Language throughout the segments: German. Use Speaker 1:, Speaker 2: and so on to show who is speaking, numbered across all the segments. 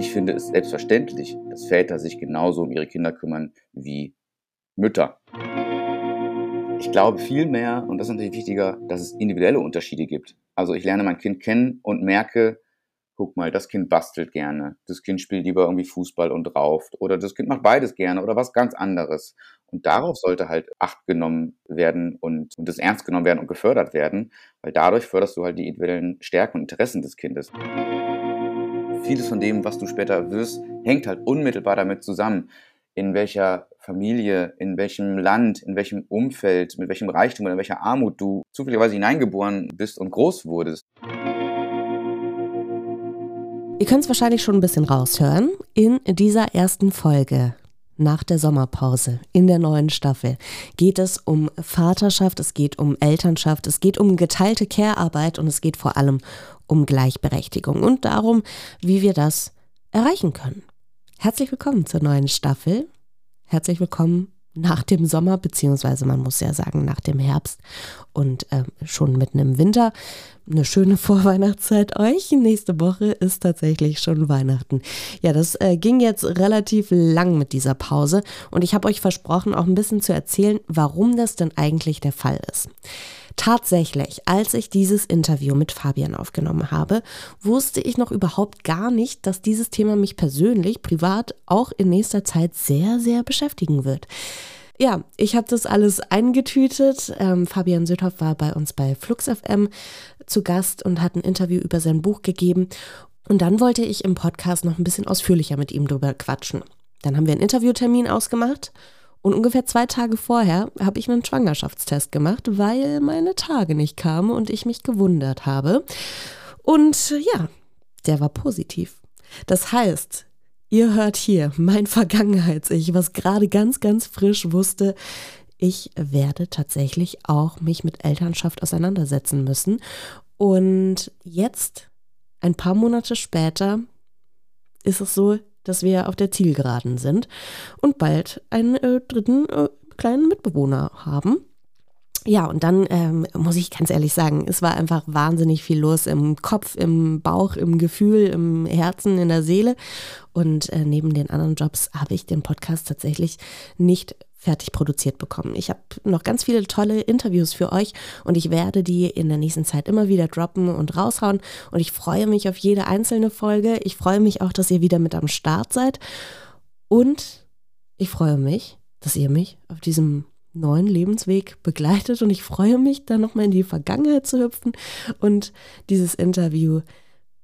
Speaker 1: Ich finde es selbstverständlich, dass Väter sich genauso um ihre Kinder kümmern wie Mütter. Ich glaube vielmehr, und das ist natürlich wichtiger, dass es individuelle Unterschiede gibt. Also ich lerne mein Kind kennen und merke, guck mal, das Kind bastelt gerne, das Kind spielt lieber irgendwie Fußball und rauft oder das Kind macht beides gerne oder was ganz anderes. Und darauf sollte halt Acht genommen werden und, und das ernst genommen werden und gefördert werden, weil dadurch förderst du halt die individuellen Stärken und Interessen des Kindes. Vieles von dem, was du später wirst, hängt halt unmittelbar damit zusammen, in welcher Familie, in welchem Land, in welchem Umfeld, mit welchem Reichtum oder in welcher Armut du zufälligerweise hineingeboren bist und groß wurdest.
Speaker 2: Ihr könnt es wahrscheinlich schon ein bisschen raushören. In dieser ersten Folge nach der Sommerpause in der neuen Staffel geht es um Vaterschaft, es geht um Elternschaft, es geht um geteilte Care-Arbeit und es geht vor allem um Gleichberechtigung und darum, wie wir das erreichen können. Herzlich willkommen zur neuen Staffel. Herzlich willkommen nach dem Sommer, beziehungsweise man muss ja sagen nach dem Herbst und äh, schon mitten im Winter. Eine schöne Vorweihnachtszeit euch. Nächste Woche ist tatsächlich schon Weihnachten. Ja, das äh, ging jetzt relativ lang mit dieser Pause und ich habe euch versprochen, auch ein bisschen zu erzählen, warum das denn eigentlich der Fall ist. Tatsächlich, als ich dieses Interview mit Fabian aufgenommen habe, wusste ich noch überhaupt gar nicht, dass dieses Thema mich persönlich, privat auch in nächster Zeit sehr, sehr beschäftigen wird. Ja, ich habe das alles eingetütet. Ähm, Fabian Südhoff war bei uns bei Flux FM zu Gast und hat ein Interview über sein Buch gegeben. Und dann wollte ich im Podcast noch ein bisschen ausführlicher mit ihm drüber quatschen. Dann haben wir einen Interviewtermin ausgemacht und ungefähr zwei Tage vorher habe ich einen Schwangerschaftstest gemacht, weil meine Tage nicht kamen und ich mich gewundert habe. Und ja, der war positiv. Das heißt, ihr hört hier mein Vergangenheits-Ich, was gerade ganz, ganz frisch wusste, ich werde tatsächlich auch mich mit Elternschaft auseinandersetzen müssen. Und jetzt, ein paar Monate später, ist es so, dass wir auf der Zielgeraden sind und bald einen äh, dritten äh, kleinen Mitbewohner haben. Ja, und dann ähm, muss ich ganz ehrlich sagen, es war einfach wahnsinnig viel los im Kopf, im Bauch, im Gefühl, im Herzen, in der Seele. Und äh, neben den anderen Jobs habe ich den Podcast tatsächlich nicht fertig produziert bekommen. Ich habe noch ganz viele tolle Interviews für euch und ich werde die in der nächsten Zeit immer wieder droppen und raushauen und ich freue mich auf jede einzelne Folge. Ich freue mich auch, dass ihr wieder mit am Start seid und ich freue mich, dass ihr mich auf diesem neuen Lebensweg begleitet und ich freue mich, dann nochmal in die Vergangenheit zu hüpfen und dieses Interview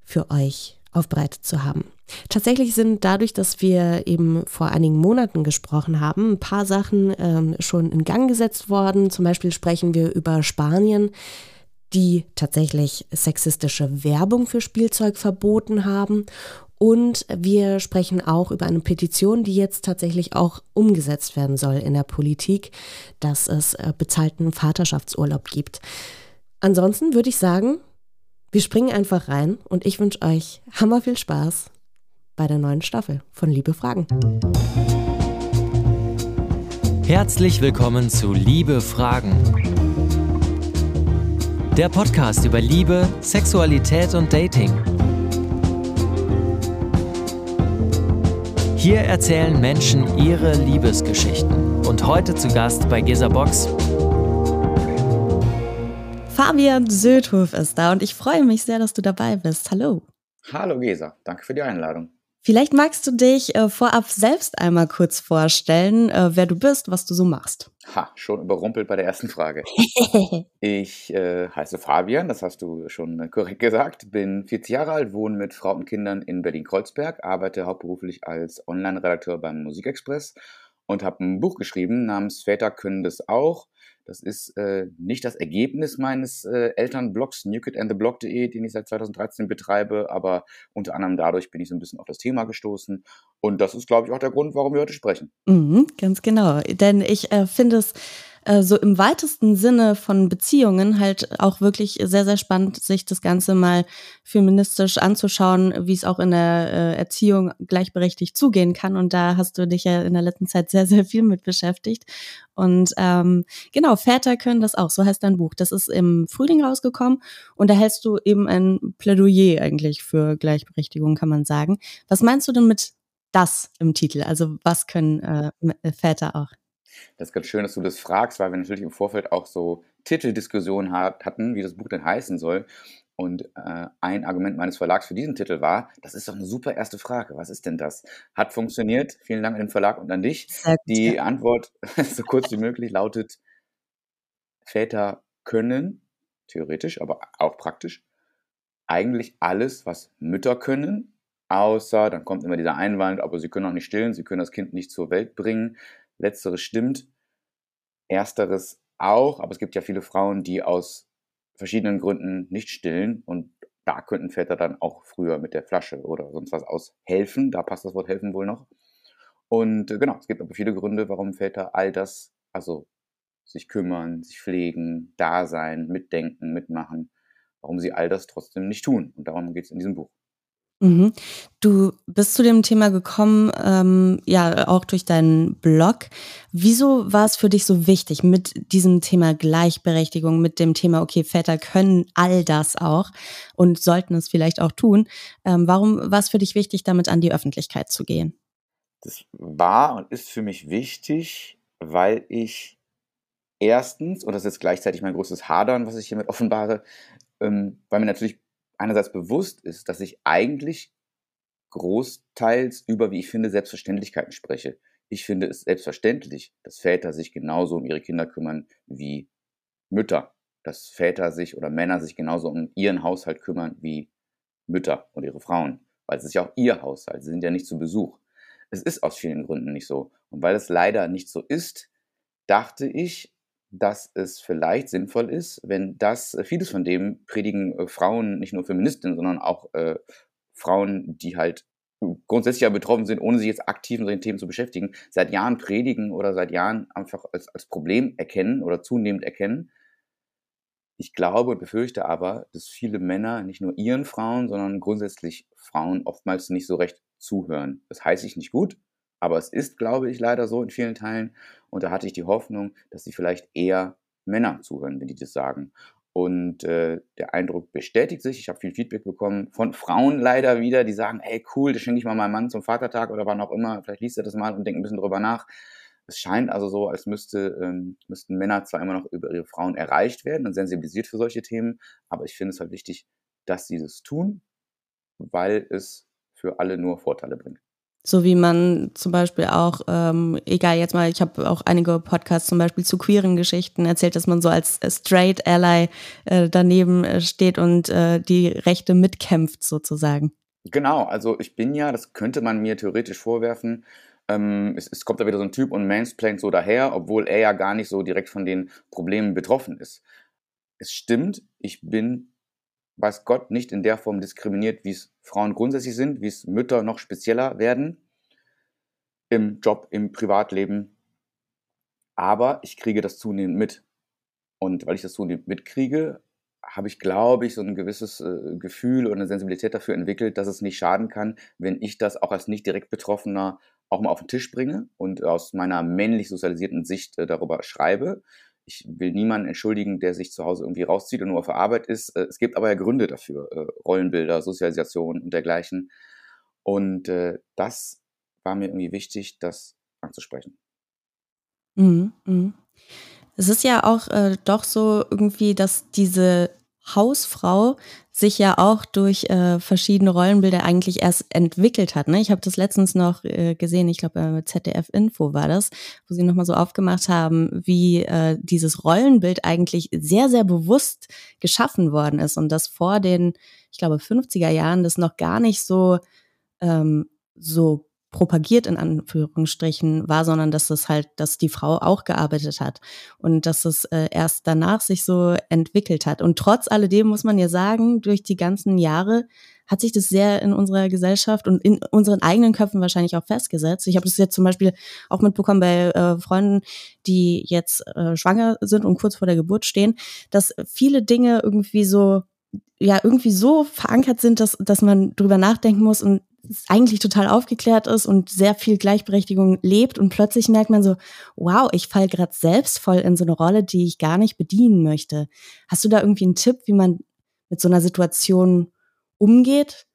Speaker 2: für euch aufbereitet zu haben. Tatsächlich sind dadurch, dass wir eben vor einigen Monaten gesprochen haben, ein paar Sachen ähm, schon in Gang gesetzt worden. Zum Beispiel sprechen wir über Spanien, die tatsächlich sexistische Werbung für Spielzeug verboten haben. Und wir sprechen auch über eine Petition, die jetzt tatsächlich auch umgesetzt werden soll in der Politik, dass es äh, bezahlten Vaterschaftsurlaub gibt. Ansonsten würde ich sagen, wir springen einfach rein und ich wünsche euch hammer viel Spaß bei der neuen Staffel von Liebe Fragen.
Speaker 3: Herzlich willkommen zu Liebe Fragen. Der Podcast über Liebe, Sexualität und Dating. Hier erzählen Menschen ihre Liebesgeschichten. Und heute zu Gast bei Gesa Box.
Speaker 2: Fabian Södhof ist da und ich freue mich sehr, dass du dabei bist. Hallo.
Speaker 1: Hallo Gesa, danke für die Einladung.
Speaker 2: Vielleicht magst du dich äh, vorab selbst einmal kurz vorstellen, äh, wer du bist, was du so machst.
Speaker 1: Ha, schon überrumpelt bei der ersten Frage. ich äh, heiße Fabian, das hast du schon korrekt gesagt, bin 40 Jahre alt, wohne mit Frau und Kindern in Berlin-Kreuzberg, arbeite hauptberuflich als Online-Redakteur beim Musikexpress und habe ein Buch geschrieben namens Väter können das auch das ist äh, nicht das Ergebnis meines äh, Elternblogs, newkidandtheblog.de, den ich seit 2013 betreibe, aber unter anderem dadurch bin ich so ein bisschen auf das Thema gestoßen. Und das ist, glaube ich, auch der Grund, warum wir heute sprechen.
Speaker 2: Mhm, ganz genau. Denn ich äh, finde es
Speaker 4: äh, so im weitesten Sinne von Beziehungen halt auch wirklich sehr, sehr spannend, sich das Ganze mal feministisch anzuschauen, wie es auch in der äh, Erziehung gleichberechtigt zugehen kann. Und da hast du dich ja in der letzten Zeit sehr, sehr viel mit beschäftigt. Und ähm, genau, Väter können das auch, so heißt dein Buch. Das ist im Frühling rausgekommen und da hältst du eben ein Plädoyer eigentlich für Gleichberechtigung, kann man sagen. Was meinst du denn mit das im Titel? Also was können äh, Väter auch?
Speaker 1: Das ist ganz schön, dass du das fragst, weil wir natürlich im Vorfeld auch so Titeldiskussionen hatten, wie das Buch denn heißen soll. Und äh, ein Argument meines Verlags für diesen Titel war, das ist doch eine super erste Frage. Was ist denn das? Hat funktioniert. Vielen Dank an den Verlag und an dich. Die Antwort, so kurz wie möglich, lautet, Väter können, theoretisch, aber auch praktisch, eigentlich alles, was Mütter können, außer, dann kommt immer dieser Einwand, aber sie können auch nicht stillen, sie können das Kind nicht zur Welt bringen. Letzteres stimmt. Ersteres auch, aber es gibt ja viele Frauen, die aus verschiedenen Gründen nicht stillen und da könnten Väter dann auch früher mit der Flasche oder sonst was aushelfen. Da passt das Wort helfen wohl noch. Und äh, genau, es gibt aber viele Gründe, warum Väter all das, also sich kümmern, sich pflegen, da sein, mitdenken, mitmachen, warum sie all das trotzdem nicht tun. Und darum geht es in diesem Buch.
Speaker 4: Mhm. Du bist zu dem Thema gekommen, ähm, ja, auch durch deinen Blog. Wieso war es für dich so wichtig mit diesem Thema Gleichberechtigung, mit dem Thema, okay, Väter können all das auch und sollten es vielleicht auch tun? Ähm, warum war es für dich wichtig, damit an die Öffentlichkeit zu gehen?
Speaker 1: Das war und ist für mich wichtig, weil ich erstens, und das ist jetzt gleichzeitig mein größtes Hadern, was ich hiermit offenbare, ähm, weil mir natürlich einerseits bewusst ist, dass ich eigentlich großteils über, wie ich finde, Selbstverständlichkeiten spreche. Ich finde es selbstverständlich, dass Väter sich genauso um ihre Kinder kümmern wie Mütter. Dass Väter sich oder Männer sich genauso um ihren Haushalt kümmern wie Mütter und ihre Frauen. Weil es ist ja auch ihr Haushalt. Sie sind ja nicht zu Besuch. Es ist aus vielen Gründen nicht so. Und weil es leider nicht so ist, dachte ich, dass es vielleicht sinnvoll ist, wenn das, äh, vieles von dem predigen äh, Frauen, nicht nur Feministinnen, sondern auch äh, Frauen, die halt grundsätzlich ja betroffen sind, ohne sich jetzt aktiv mit den Themen zu beschäftigen, seit Jahren predigen oder seit Jahren einfach als, als Problem erkennen oder zunehmend erkennen. Ich glaube und befürchte aber, dass viele Männer nicht nur ihren Frauen, sondern grundsätzlich Frauen oftmals nicht so recht zuhören. Das heißt ich nicht gut, aber es ist, glaube ich, leider so in vielen Teilen. Und da hatte ich die Hoffnung, dass sie vielleicht eher Männer zuhören, wenn die das sagen. Und äh, der Eindruck bestätigt sich. Ich habe viel Feedback bekommen von Frauen leider wieder, die sagen, hey cool, das schenke ich mal meinem Mann zum Vatertag oder wann auch immer. Vielleicht liest er das mal und denkt ein bisschen drüber nach. Es scheint also so, als müsste, ähm, müssten Männer zwar immer noch über ihre Frauen erreicht werden und sensibilisiert für solche Themen, aber ich finde es halt wichtig, dass sie das tun, weil es für alle nur Vorteile bringt.
Speaker 4: So wie man zum Beispiel auch, ähm, egal jetzt mal, ich habe auch einige Podcasts zum Beispiel zu queeren Geschichten erzählt, dass man so als Straight Ally äh, daneben äh, steht und äh, die Rechte mitkämpft sozusagen.
Speaker 1: Genau, also ich bin ja, das könnte man mir theoretisch vorwerfen, ähm, es, es, kommt da wieder so ein Typ und mansplaint so daher, obwohl er ja gar nicht so direkt von den Problemen betroffen ist. Es stimmt, ich bin weiß Gott, nicht in der Form diskriminiert, wie es Frauen grundsätzlich sind, wie es Mütter noch spezieller werden im Job, im Privatleben. Aber ich kriege das zunehmend mit. Und weil ich das zunehmend mitkriege, habe ich, glaube ich, so ein gewisses äh, Gefühl und eine Sensibilität dafür entwickelt, dass es nicht schaden kann, wenn ich das auch als nicht direkt Betroffener auch mal auf den Tisch bringe und aus meiner männlich sozialisierten Sicht äh, darüber schreibe ich will niemanden entschuldigen, der sich zu Hause irgendwie rauszieht und nur auf Arbeit ist. Äh, es gibt aber ja Gründe dafür, äh, Rollenbilder, Sozialisation und dergleichen. Und äh, das war mir irgendwie wichtig, das anzusprechen.
Speaker 4: Mhm, mh. Es ist ja auch äh, doch so irgendwie, dass diese Hausfrau sich ja auch durch äh, verschiedene Rollenbilder eigentlich erst entwickelt hat. Ne? Ich habe das letztens noch äh, gesehen, ich glaube äh, ZDF Info war das, wo sie nochmal so aufgemacht haben, wie äh, dieses Rollenbild eigentlich sehr, sehr bewusst geschaffen worden ist und dass vor den, ich glaube, 50er Jahren das noch gar nicht so, ähm, so propagiert in Anführungsstrichen war, sondern dass es halt, dass die Frau auch gearbeitet hat und dass es äh, erst danach sich so entwickelt hat. Und trotz alledem muss man ja sagen, durch die ganzen Jahre hat sich das sehr in unserer Gesellschaft und in unseren eigenen Köpfen wahrscheinlich auch festgesetzt. Ich habe das jetzt zum Beispiel auch mitbekommen bei äh, Freunden, die jetzt äh, schwanger sind und kurz vor der Geburt stehen, dass viele Dinge irgendwie so ja irgendwie so verankert sind, dass, dass man drüber nachdenken muss und eigentlich total aufgeklärt ist und sehr viel Gleichberechtigung lebt und plötzlich merkt man so, wow, ich falle gerade selbst voll in so eine Rolle, die ich gar nicht bedienen möchte. Hast du da irgendwie einen Tipp, wie man mit so einer Situation umgeht,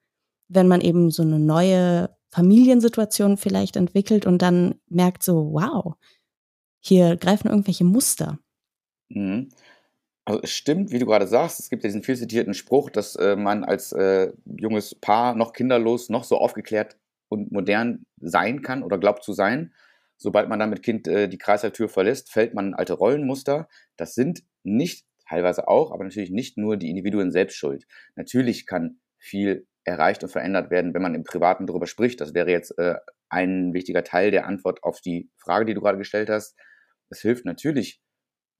Speaker 4: wenn man eben so eine neue Familiensituation vielleicht entwickelt und dann merkt so, wow, hier greifen irgendwelche Muster?
Speaker 1: Mhm. Also es stimmt, wie du gerade sagst, es gibt ja diesen viel zitierten Spruch, dass äh, man als äh, junges Paar noch kinderlos, noch so aufgeklärt und modern sein kann oder glaubt zu sein. Sobald man dann mit Kind äh, die Kreislaufttür verlässt, fällt man in alte Rollenmuster. Das sind nicht, teilweise auch, aber natürlich nicht nur die Individuen selbst schuld. Natürlich kann viel erreicht und verändert werden, wenn man im Privaten darüber spricht. Das wäre jetzt äh, ein wichtiger Teil der Antwort auf die Frage, die du gerade gestellt hast. Es hilft natürlich,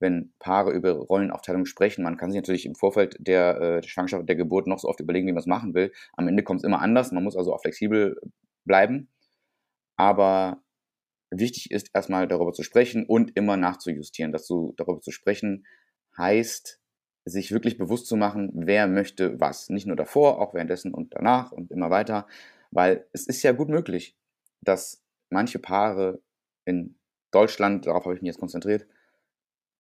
Speaker 1: wenn Paare über Rollenaufteilung sprechen. Man kann sich natürlich im Vorfeld der, äh, der Schwangerschaft, der Geburt noch so oft überlegen, wie man es machen will. Am Ende kommt es immer anders. Man muss also auch flexibel bleiben. Aber wichtig ist erstmal darüber zu sprechen und immer nachzujustieren. Dazu, darüber zu sprechen heißt, sich wirklich bewusst zu machen, wer möchte was. Nicht nur davor, auch währenddessen und danach und immer weiter. Weil es ist ja gut möglich, dass manche Paare in Deutschland, darauf habe ich mich jetzt konzentriert,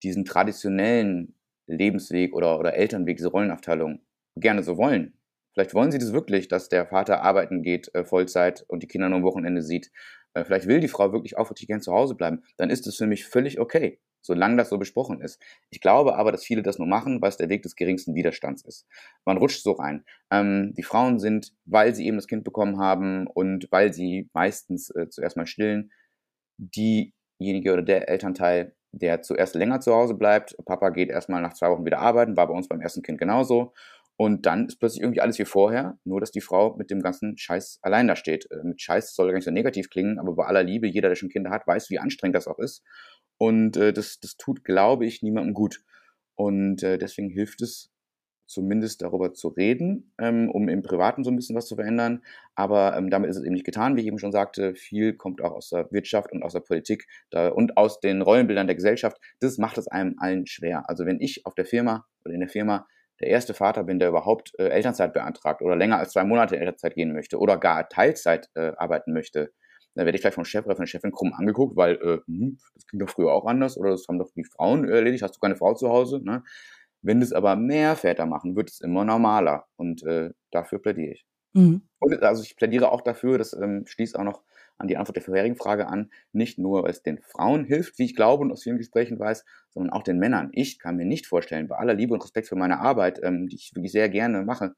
Speaker 1: diesen traditionellen Lebensweg oder, oder Elternweg, diese Rollenaufteilung gerne so wollen. Vielleicht wollen sie das wirklich, dass der Vater arbeiten geht, äh, Vollzeit und die Kinder nur am Wochenende sieht. Äh, vielleicht will die Frau wirklich aufrichtig gern zu Hause bleiben. Dann ist es für mich völlig okay, solange das so besprochen ist. Ich glaube aber, dass viele das nur machen, weil es der Weg des geringsten Widerstands ist. Man rutscht so rein. Ähm, die Frauen sind, weil sie eben das Kind bekommen haben und weil sie meistens äh, zuerst mal stillen, diejenige oder der Elternteil, der zuerst länger zu Hause bleibt. Papa geht erstmal nach zwei Wochen wieder arbeiten, war bei uns beim ersten Kind genauso. Und dann ist plötzlich irgendwie alles wie vorher, nur dass die Frau mit dem ganzen Scheiß allein da steht. Äh, mit Scheiß soll gar nicht so negativ klingen, aber bei aller Liebe, jeder, der schon Kinder hat, weiß, wie anstrengend das auch ist. Und äh, das, das tut, glaube ich, niemandem gut. Und äh, deswegen hilft es, zumindest darüber zu reden, ähm, um im Privaten so ein bisschen was zu verändern. Aber ähm, damit ist es eben nicht getan, wie ich eben schon sagte. Viel kommt auch aus der Wirtschaft und aus der Politik da, und aus den Rollenbildern der Gesellschaft. Das macht es einem allen schwer. Also wenn ich auf der Firma oder in der Firma der erste Vater bin, der überhaupt äh, Elternzeit beantragt oder länger als zwei Monate Elternzeit gehen möchte oder gar Teilzeit äh, arbeiten möchte, dann werde ich vielleicht vom Chef oder von der Chefin krumm angeguckt, weil äh, hm, das ging doch früher auch anders oder das haben doch die Frauen erledigt, hast du keine Frau zu Hause? Ne? Wenn es aber mehr Väter machen, wird es immer normaler. Und äh, dafür plädiere ich. Mhm. Und also ich plädiere auch dafür, das ähm, schließt auch noch an die Antwort der vorherigen Frage an, nicht nur, weil es den Frauen hilft, wie ich glaube und aus vielen Gesprächen weiß, sondern auch den Männern. Ich kann mir nicht vorstellen, bei aller Liebe und Respekt für meine Arbeit, ähm, die ich wirklich sehr gerne mache,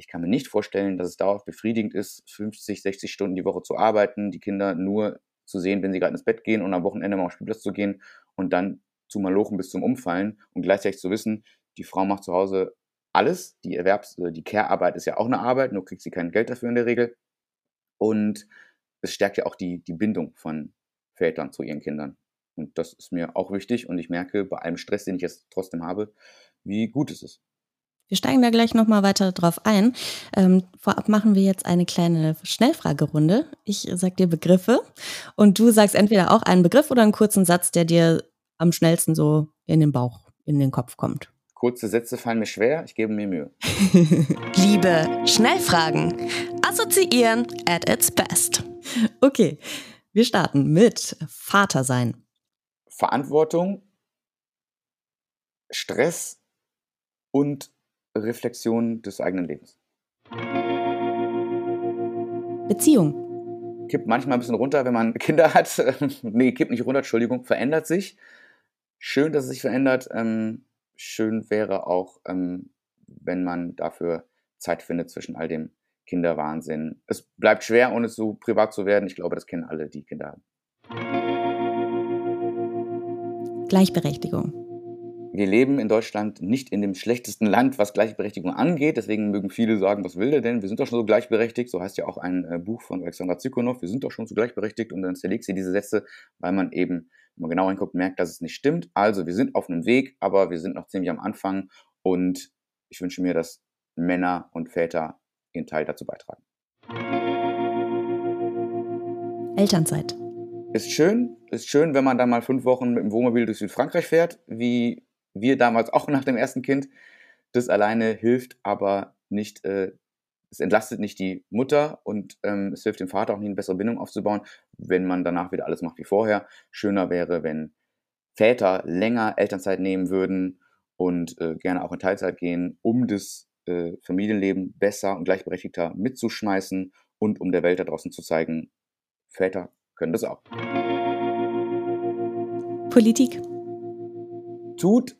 Speaker 1: ich kann mir nicht vorstellen, dass es dauerhaft befriedigend ist, 50, 60 Stunden die Woche zu arbeiten, die Kinder nur zu sehen, wenn sie gerade ins Bett gehen und am Wochenende mal auf Spielplatz zu gehen und dann zu malochen bis zum Umfallen und gleichzeitig zu wissen, die Frau macht zu Hause alles. Die Erwerbs-, äh, die Care-Arbeit ist ja auch eine Arbeit, nur kriegt sie kein Geld dafür in der Regel. Und es stärkt ja auch die, die Bindung von Vätern zu ihren Kindern. Und das ist mir auch wichtig und ich merke bei allem Stress, den ich jetzt trotzdem habe, wie gut es ist.
Speaker 4: Wir steigen da gleich nochmal weiter drauf ein. Ähm, vorab machen wir jetzt eine kleine Schnellfragerunde. Ich sag dir Begriffe und du sagst entweder auch einen Begriff oder einen kurzen Satz, der dir am schnellsten so in den Bauch, in den Kopf kommt?
Speaker 1: Kurze Sätze fallen mir schwer, ich gebe mir Mühe.
Speaker 4: Liebe Schnellfragen. Assoziieren at its best. Okay, wir starten mit Vater sein.
Speaker 1: Verantwortung, Stress und Reflexion des eigenen Lebens.
Speaker 4: Beziehung.
Speaker 1: Kippt manchmal ein bisschen runter, wenn man Kinder hat. nee, kippt nicht runter, Entschuldigung, verändert sich. Schön, dass es sich verändert. Ähm, schön wäre auch, ähm, wenn man dafür Zeit findet zwischen all dem Kinderwahnsinn. Es bleibt schwer, ohne zu privat zu werden. Ich glaube, das kennen alle, die Kinder haben.
Speaker 4: Gleichberechtigung.
Speaker 1: Wir leben in Deutschland nicht in dem schlechtesten Land, was Gleichberechtigung angeht. Deswegen mögen viele sagen, was will der denn? Wir sind doch schon so gleichberechtigt. So heißt ja auch ein äh, Buch von Alexandra Zykonow. Wir sind doch schon so gleichberechtigt. Und dann zerlegt sie diese Sätze, weil man eben wenn man genau hinguckt, merkt, dass es nicht stimmt. Also wir sind auf einem Weg, aber wir sind noch ziemlich am Anfang und ich wünsche mir, dass Männer und Väter ihren Teil dazu beitragen.
Speaker 4: Elternzeit.
Speaker 1: Ist schön, ist schön, wenn man dann mal fünf Wochen mit dem Wohnmobil durch Südfrankreich fährt, wie wir damals auch nach dem ersten Kind. Das alleine hilft aber nicht, äh, es entlastet nicht die Mutter und ähm, es hilft dem Vater auch nicht, eine bessere Bindung aufzubauen, wenn man danach wieder alles macht wie vorher. Schöner wäre, wenn Väter länger Elternzeit nehmen würden und äh, gerne auch in Teilzeit gehen, um das äh, Familienleben besser und gleichberechtigter mitzuschmeißen und um der Welt da draußen zu zeigen, Väter können das auch.
Speaker 4: Politik.
Speaker 1: Tut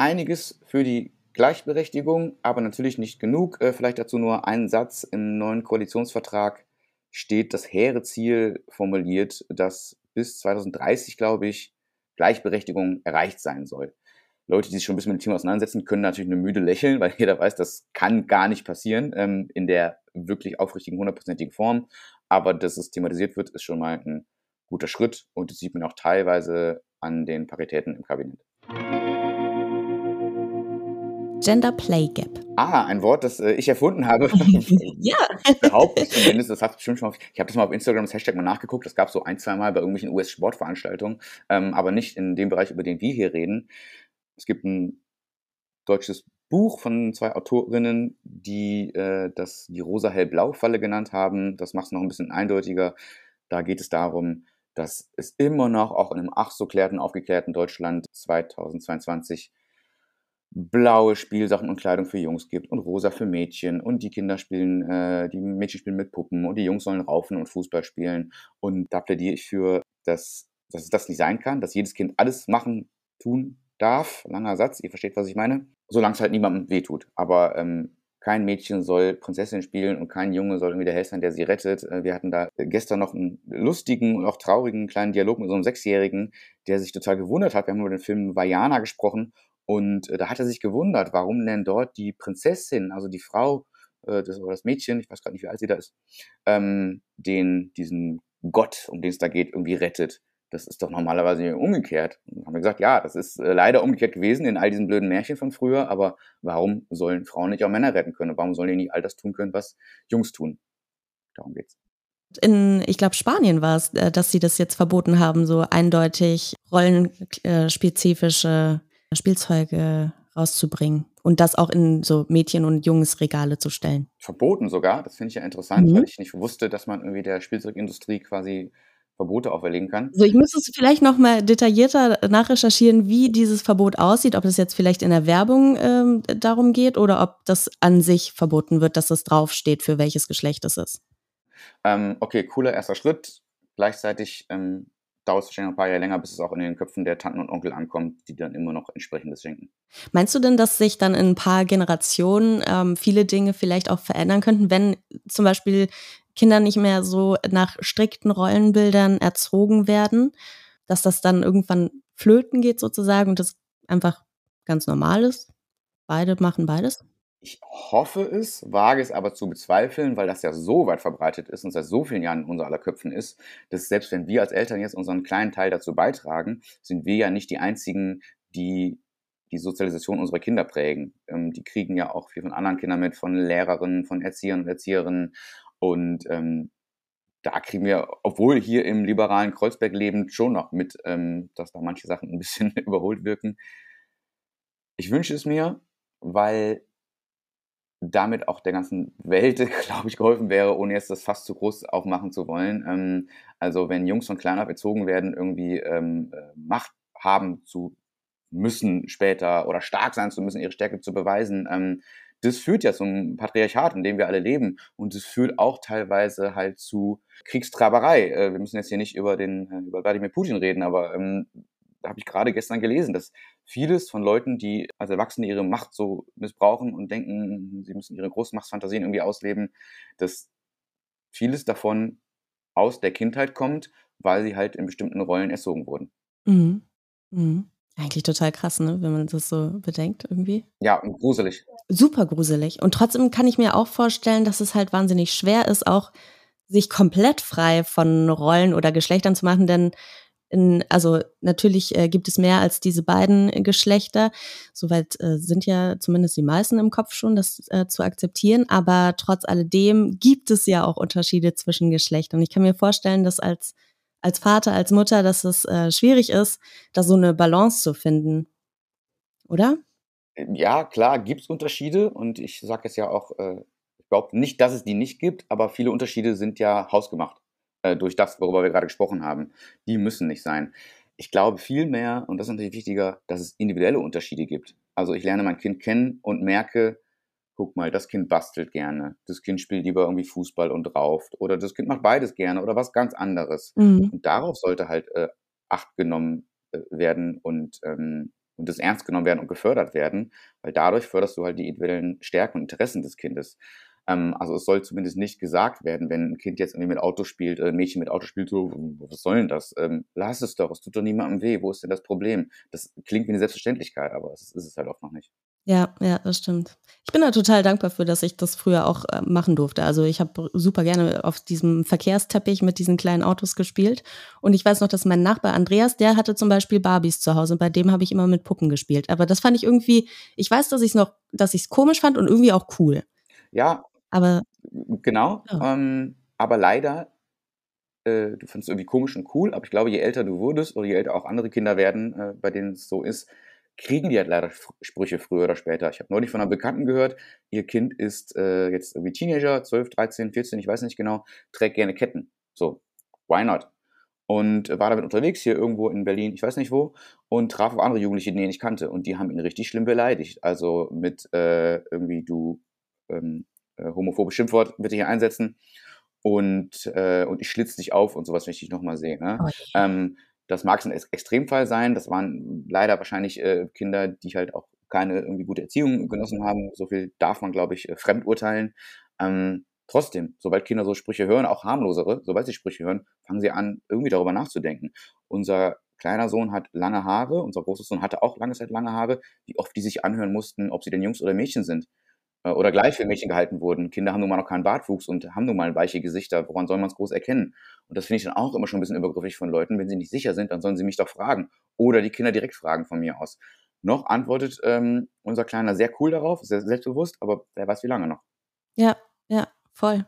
Speaker 1: einiges für die Gleichberechtigung, aber natürlich nicht genug. Äh, vielleicht dazu nur einen Satz. Im neuen Koalitionsvertrag steht das hehre Ziel formuliert, dass bis 2030, glaube ich, Gleichberechtigung erreicht sein soll. Leute, die sich schon ein bisschen mit dem Thema auseinandersetzen, können natürlich eine müde lächeln, weil jeder weiß, das kann gar nicht passieren ähm, in der wirklich aufrichtigen, hundertprozentigen Form. Aber dass es thematisiert wird, ist schon mal ein guter Schritt und das sieht man auch teilweise an den Paritäten im Kabinett.
Speaker 4: Gender Play Gap.
Speaker 1: Ah, ein Wort, das äh, ich erfunden habe.
Speaker 4: ja.
Speaker 1: Behaupte ich zumindest, das hat bestimmt schon mal, ich habe das mal auf Instagram das Hashtag mal nachgeguckt, das gab es so ein, zwei Mal bei irgendwelchen US-Sportveranstaltungen, ähm, aber nicht in dem Bereich, über den wir hier reden. Es gibt ein deutsches Buch von zwei Autorinnen, die äh, das die rosa-hell-blau-Falle genannt haben. Das macht es noch ein bisschen eindeutiger. Da geht es darum, dass es immer noch auch in einem ach so klärten, aufgeklärten Deutschland 2022 blaue Spielsachen und Kleidung für Jungs gibt und rosa für Mädchen und die Kinder spielen, äh, die Mädchen spielen mit Puppen und die Jungs sollen raufen und Fußball spielen. Und da plädiere ich für, dass, dass es das nicht sein kann, dass jedes Kind alles machen, tun darf. Langer Satz, ihr versteht, was ich meine. Solange es halt niemandem wehtut. Aber ähm, kein Mädchen soll Prinzessin spielen und kein Junge soll irgendwie der Held sein, der sie rettet. Äh, wir hatten da gestern noch einen lustigen und auch traurigen kleinen Dialog mit so einem Sechsjährigen, der sich total gewundert hat. Wir haben über den Film Vajana gesprochen und äh, da hat er sich gewundert, warum denn dort die Prinzessin, also die Frau, äh, das, oder das Mädchen, ich weiß gerade nicht, wie alt sie da ist, ähm, den, diesen Gott, um den es da geht, irgendwie rettet. Das ist doch normalerweise umgekehrt. Und haben wir gesagt, ja, das ist äh, leider umgekehrt gewesen in all diesen blöden Märchen von früher, aber warum sollen Frauen nicht auch Männer retten können? Warum sollen die nicht all das tun können, was Jungs tun? Darum geht's.
Speaker 4: In, ich glaube, Spanien war es, dass sie das jetzt verboten haben, so eindeutig rollenspezifische Spielzeuge rauszubringen und das auch in so Mädchen- und Jungsregale zu stellen.
Speaker 1: Verboten sogar, das finde ich ja interessant, mhm. weil ich nicht wusste, dass man irgendwie der Spielzeugindustrie quasi Verbote auferlegen kann.
Speaker 4: So, ich müsste es vielleicht noch mal detaillierter nachrecherchieren, wie dieses Verbot aussieht, ob es jetzt vielleicht in der Werbung ähm, darum geht oder ob das an sich verboten wird, dass es draufsteht, für welches Geschlecht es ist.
Speaker 1: Ähm, okay, cooler erster Schritt. Gleichzeitig ähm, dauert es wahrscheinlich noch ein paar Jahre länger, bis es auch in den Köpfen der Tanten und Onkel ankommt, die dann immer noch entsprechendes schenken.
Speaker 4: Meinst du denn, dass sich dann in ein paar Generationen ähm, viele Dinge vielleicht auch verändern könnten, wenn zum Beispiel Kinder nicht mehr so nach strikten Rollenbildern erzogen werden, dass das dann irgendwann flöten geht sozusagen und das einfach ganz normal ist? Beide machen beides?
Speaker 1: Ich hoffe es, wage es aber zu bezweifeln, weil das ja so weit verbreitet ist und seit so vielen Jahren in unser aller Köpfen ist, dass selbst wenn wir als Eltern jetzt unseren kleinen Teil dazu beitragen, sind wir ja nicht die einzigen, die die Sozialisation unserer Kinder prägen. Ähm, die kriegen ja auch viel von anderen Kindern mit, von Lehrerinnen, von Erziehern und Erzieherinnen. Und ähm, da kriegen wir, obwohl hier im liberalen Kreuzberg lebend, schon noch mit, ähm, dass da manche Sachen ein bisschen überholt wirken. Ich wünsche es mir, weil damit auch der ganzen Welt, glaube ich, geholfen wäre, ohne jetzt das fast zu groß aufmachen zu wollen. Ähm, also wenn Jungs von klein auf erzogen werden, irgendwie ähm, äh, Macht haben zu müssen später oder stark sein zu müssen, ihre Stärke zu beweisen, ähm, das führt ja zum Patriarchat, in dem wir alle leben. Und es führt auch teilweise halt zu Kriegstraberei. Äh, wir müssen jetzt hier nicht über den, äh, über Wladimir Putin reden, aber ähm, da habe ich gerade gestern gelesen, dass vieles von Leuten, die als Erwachsene ihre Macht so missbrauchen und denken, sie müssen ihre Großmachtsfantasien irgendwie ausleben, dass vieles davon aus der Kindheit kommt, weil sie halt in bestimmten Rollen erzogen wurden.
Speaker 4: Mhm. Mhm. Eigentlich total krass, ne, wenn man das so bedenkt irgendwie.
Speaker 1: Ja, und gruselig.
Speaker 4: Super gruselig. Und trotzdem kann ich mir auch vorstellen, dass es halt wahnsinnig schwer ist, auch sich komplett frei von Rollen oder Geschlechtern zu machen, denn in, also natürlich äh, gibt es mehr als diese beiden Geschlechter. Soweit äh, sind ja zumindest die meisten im Kopf schon, das äh, zu akzeptieren. Aber trotz alledem gibt es ja auch Unterschiede zwischen Geschlechtern. Ich kann mir vorstellen, dass als, als Vater, als Mutter, dass es äh, schwierig ist, da so eine Balance zu finden. Oder?
Speaker 1: Ja, klar, gibt es Unterschiede. Und ich sage es ja auch, äh, ich glaube nicht, dass es die nicht gibt, aber viele Unterschiede sind ja hausgemacht äh, durch das, worüber wir gerade gesprochen haben. Die müssen nicht sein. Ich glaube vielmehr, und das ist natürlich wichtiger, dass es individuelle Unterschiede gibt. Also ich lerne mein Kind kennen und merke, guck mal, das Kind bastelt gerne, das Kind spielt lieber irgendwie Fußball und rauft oder das Kind macht beides gerne oder was ganz anderes. Mhm. Und darauf sollte halt äh, Acht genommen äh, werden und, ähm, und das ernst genommen werden und gefördert werden, weil dadurch förderst du halt die individuellen Stärken und Interessen des Kindes. Ähm, also es soll zumindest nicht gesagt werden, wenn ein Kind jetzt irgendwie mit Auto spielt, äh, ein Mädchen mit Auto spielt, so, was soll denn das? Ähm, lass es doch, es tut doch niemandem weh, wo ist denn das Problem? Das klingt wie eine Selbstverständlichkeit, aber das ist es halt oft noch nicht.
Speaker 4: Ja, ja, das stimmt. Ich bin da total dankbar für, dass ich das früher auch äh, machen durfte. Also ich habe super gerne auf diesem Verkehrsteppich mit diesen kleinen Autos gespielt. Und ich weiß noch, dass mein Nachbar Andreas, der hatte zum Beispiel Barbies zu Hause und bei dem habe ich immer mit Puppen gespielt. Aber das fand ich irgendwie, ich weiß, dass ich es noch, dass ich es komisch fand und irgendwie auch cool.
Speaker 1: Ja,
Speaker 4: aber
Speaker 1: genau. Ja. Ähm, aber leider, äh, du findest es irgendwie komisch und cool, aber ich glaube, je älter du wurdest oder je älter auch andere Kinder werden, äh, bei denen es so ist, kriegen die halt leider Sprüche früher oder später. Ich habe neulich von einer Bekannten gehört, ihr Kind ist äh, jetzt irgendwie Teenager, 12, 13, 14, ich weiß nicht genau, trägt gerne Ketten. So, why not? Und war damit unterwegs hier irgendwo in Berlin, ich weiß nicht wo, und traf auf andere Jugendliche, die ich nicht kannte. Und die haben ihn richtig schlimm beleidigt. Also mit äh, irgendwie, du ähm, äh, homophobe Schimpfwort bitte hier einsetzen und, äh, und ich schlitze dich auf und sowas, wenn ich dich nochmal sehe. Ne? Oh, ähm, das mag ein Extremfall sein. Das waren leider wahrscheinlich äh, Kinder, die halt auch keine irgendwie gute Erziehung genossen haben. So viel darf man, glaube ich, äh, fremdurteilen. Ähm, trotzdem, sobald Kinder so Sprüche hören, auch harmlosere, sobald sie Sprüche hören, fangen sie an, irgendwie darüber nachzudenken. Unser kleiner Sohn hat lange Haare, unser großer Sohn hatte auch lange Zeit lange Haare, wie oft die sich anhören mussten, ob sie denn Jungs oder Mädchen sind. Äh, oder gleich für Mädchen gehalten wurden. Kinder haben nun mal noch keinen Bartwuchs und haben nun mal weiche Gesichter. Woran soll man es groß erkennen? Und das finde ich dann auch immer schon ein bisschen übergriffig von Leuten. Wenn sie nicht sicher sind, dann sollen sie mich doch fragen. Oder die Kinder direkt fragen von mir aus. Noch antwortet ähm, unser Kleiner sehr cool darauf, sehr selbstbewusst, aber wer weiß wie lange noch.
Speaker 4: Ja, ja, voll.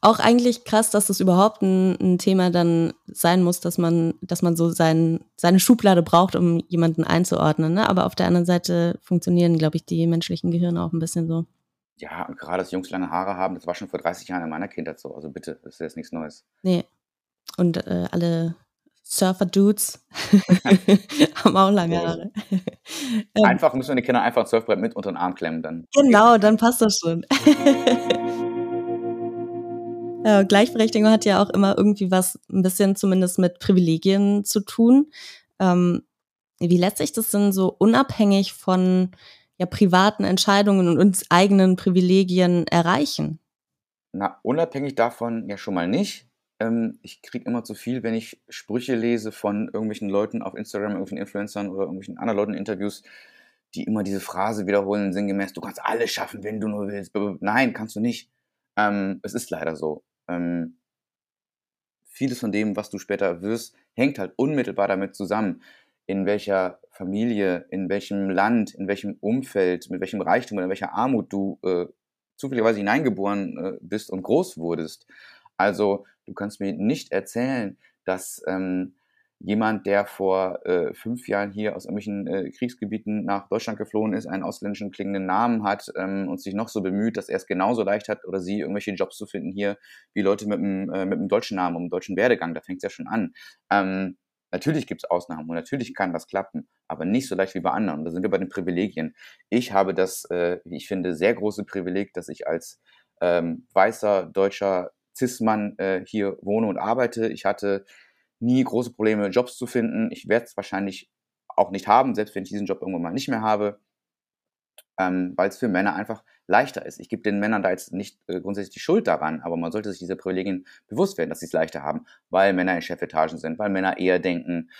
Speaker 4: Auch eigentlich krass, dass das überhaupt ein, ein, Thema dann sein muss, dass man, dass man so sein, seine Schublade braucht, um jemanden einzuordnen. Ne? Aber auf der anderen Seite funktionieren, glaube ich, die menschlichen Gehirne auch ein bisschen so.
Speaker 1: Ja, und gerade, dass Jungs lange Haare haben, das war schon vor 30 Jahren in meiner Kindheit so. Also bitte, das ist jetzt nichts Neues.
Speaker 4: Nee. Und äh, alle Surfer-Dudes haben auch lange Haare.
Speaker 1: Ähm. einfach müssen wir den Kindern einfach ein Surfbrett mit unter den Arm klemmen dann.
Speaker 4: Genau, dann passt das schon. ja, Gleichberechtigung hat ja auch immer irgendwie was ein bisschen zumindest mit Privilegien zu tun. Ähm, wie lässt sich das denn so unabhängig von ja, privaten Entscheidungen und uns eigenen Privilegien erreichen?
Speaker 1: Na, unabhängig davon ja schon mal nicht. Ähm, ich kriege immer zu viel, wenn ich Sprüche lese von irgendwelchen Leuten auf Instagram, irgendwelchen Influencern oder irgendwelchen anderen Leuten in Interviews, die immer diese Phrase wiederholen, sinngemäß, du kannst alles schaffen, wenn du nur willst. Nein, kannst du nicht. Ähm, es ist leider so. Ähm, vieles von dem, was du später wirst, hängt halt unmittelbar damit zusammen, in welcher Familie, in welchem Land, in welchem Umfeld, mit welchem Reichtum oder in welcher Armut du äh, zufälligerweise hineingeboren äh, bist und groß wurdest. Also du kannst mir nicht erzählen, dass ähm, jemand, der vor äh, fünf Jahren hier aus irgendwelchen äh, Kriegsgebieten nach Deutschland geflohen ist, einen ausländischen klingenden Namen hat ähm, und sich noch so bemüht, dass er es genauso leicht hat oder sie irgendwelche Jobs zu finden hier, wie Leute mit einem, äh, deutschen Namen, einem deutschen Werdegang, da fängt es ja schon an. Ähm, Natürlich gibt es Ausnahmen und natürlich kann das klappen, aber nicht so leicht wie bei anderen. Da sind wir bei den Privilegien. Ich habe das, äh, wie ich finde, sehr große Privileg, dass ich als ähm, weißer deutscher Cis-Mann äh, hier wohne und arbeite. Ich hatte nie große Probleme, Jobs zu finden. Ich werde es wahrscheinlich auch nicht haben, selbst wenn ich diesen Job irgendwann mal nicht mehr habe ähm, weil es für Männer einfach leichter ist. Ich gebe den Männern da jetzt nicht äh, grundsätzlich die Schuld daran, aber man sollte sich diese Privilegien bewusst werden, dass sie es leichter haben, weil Männer in Chefetagen sind, weil Männer eher denken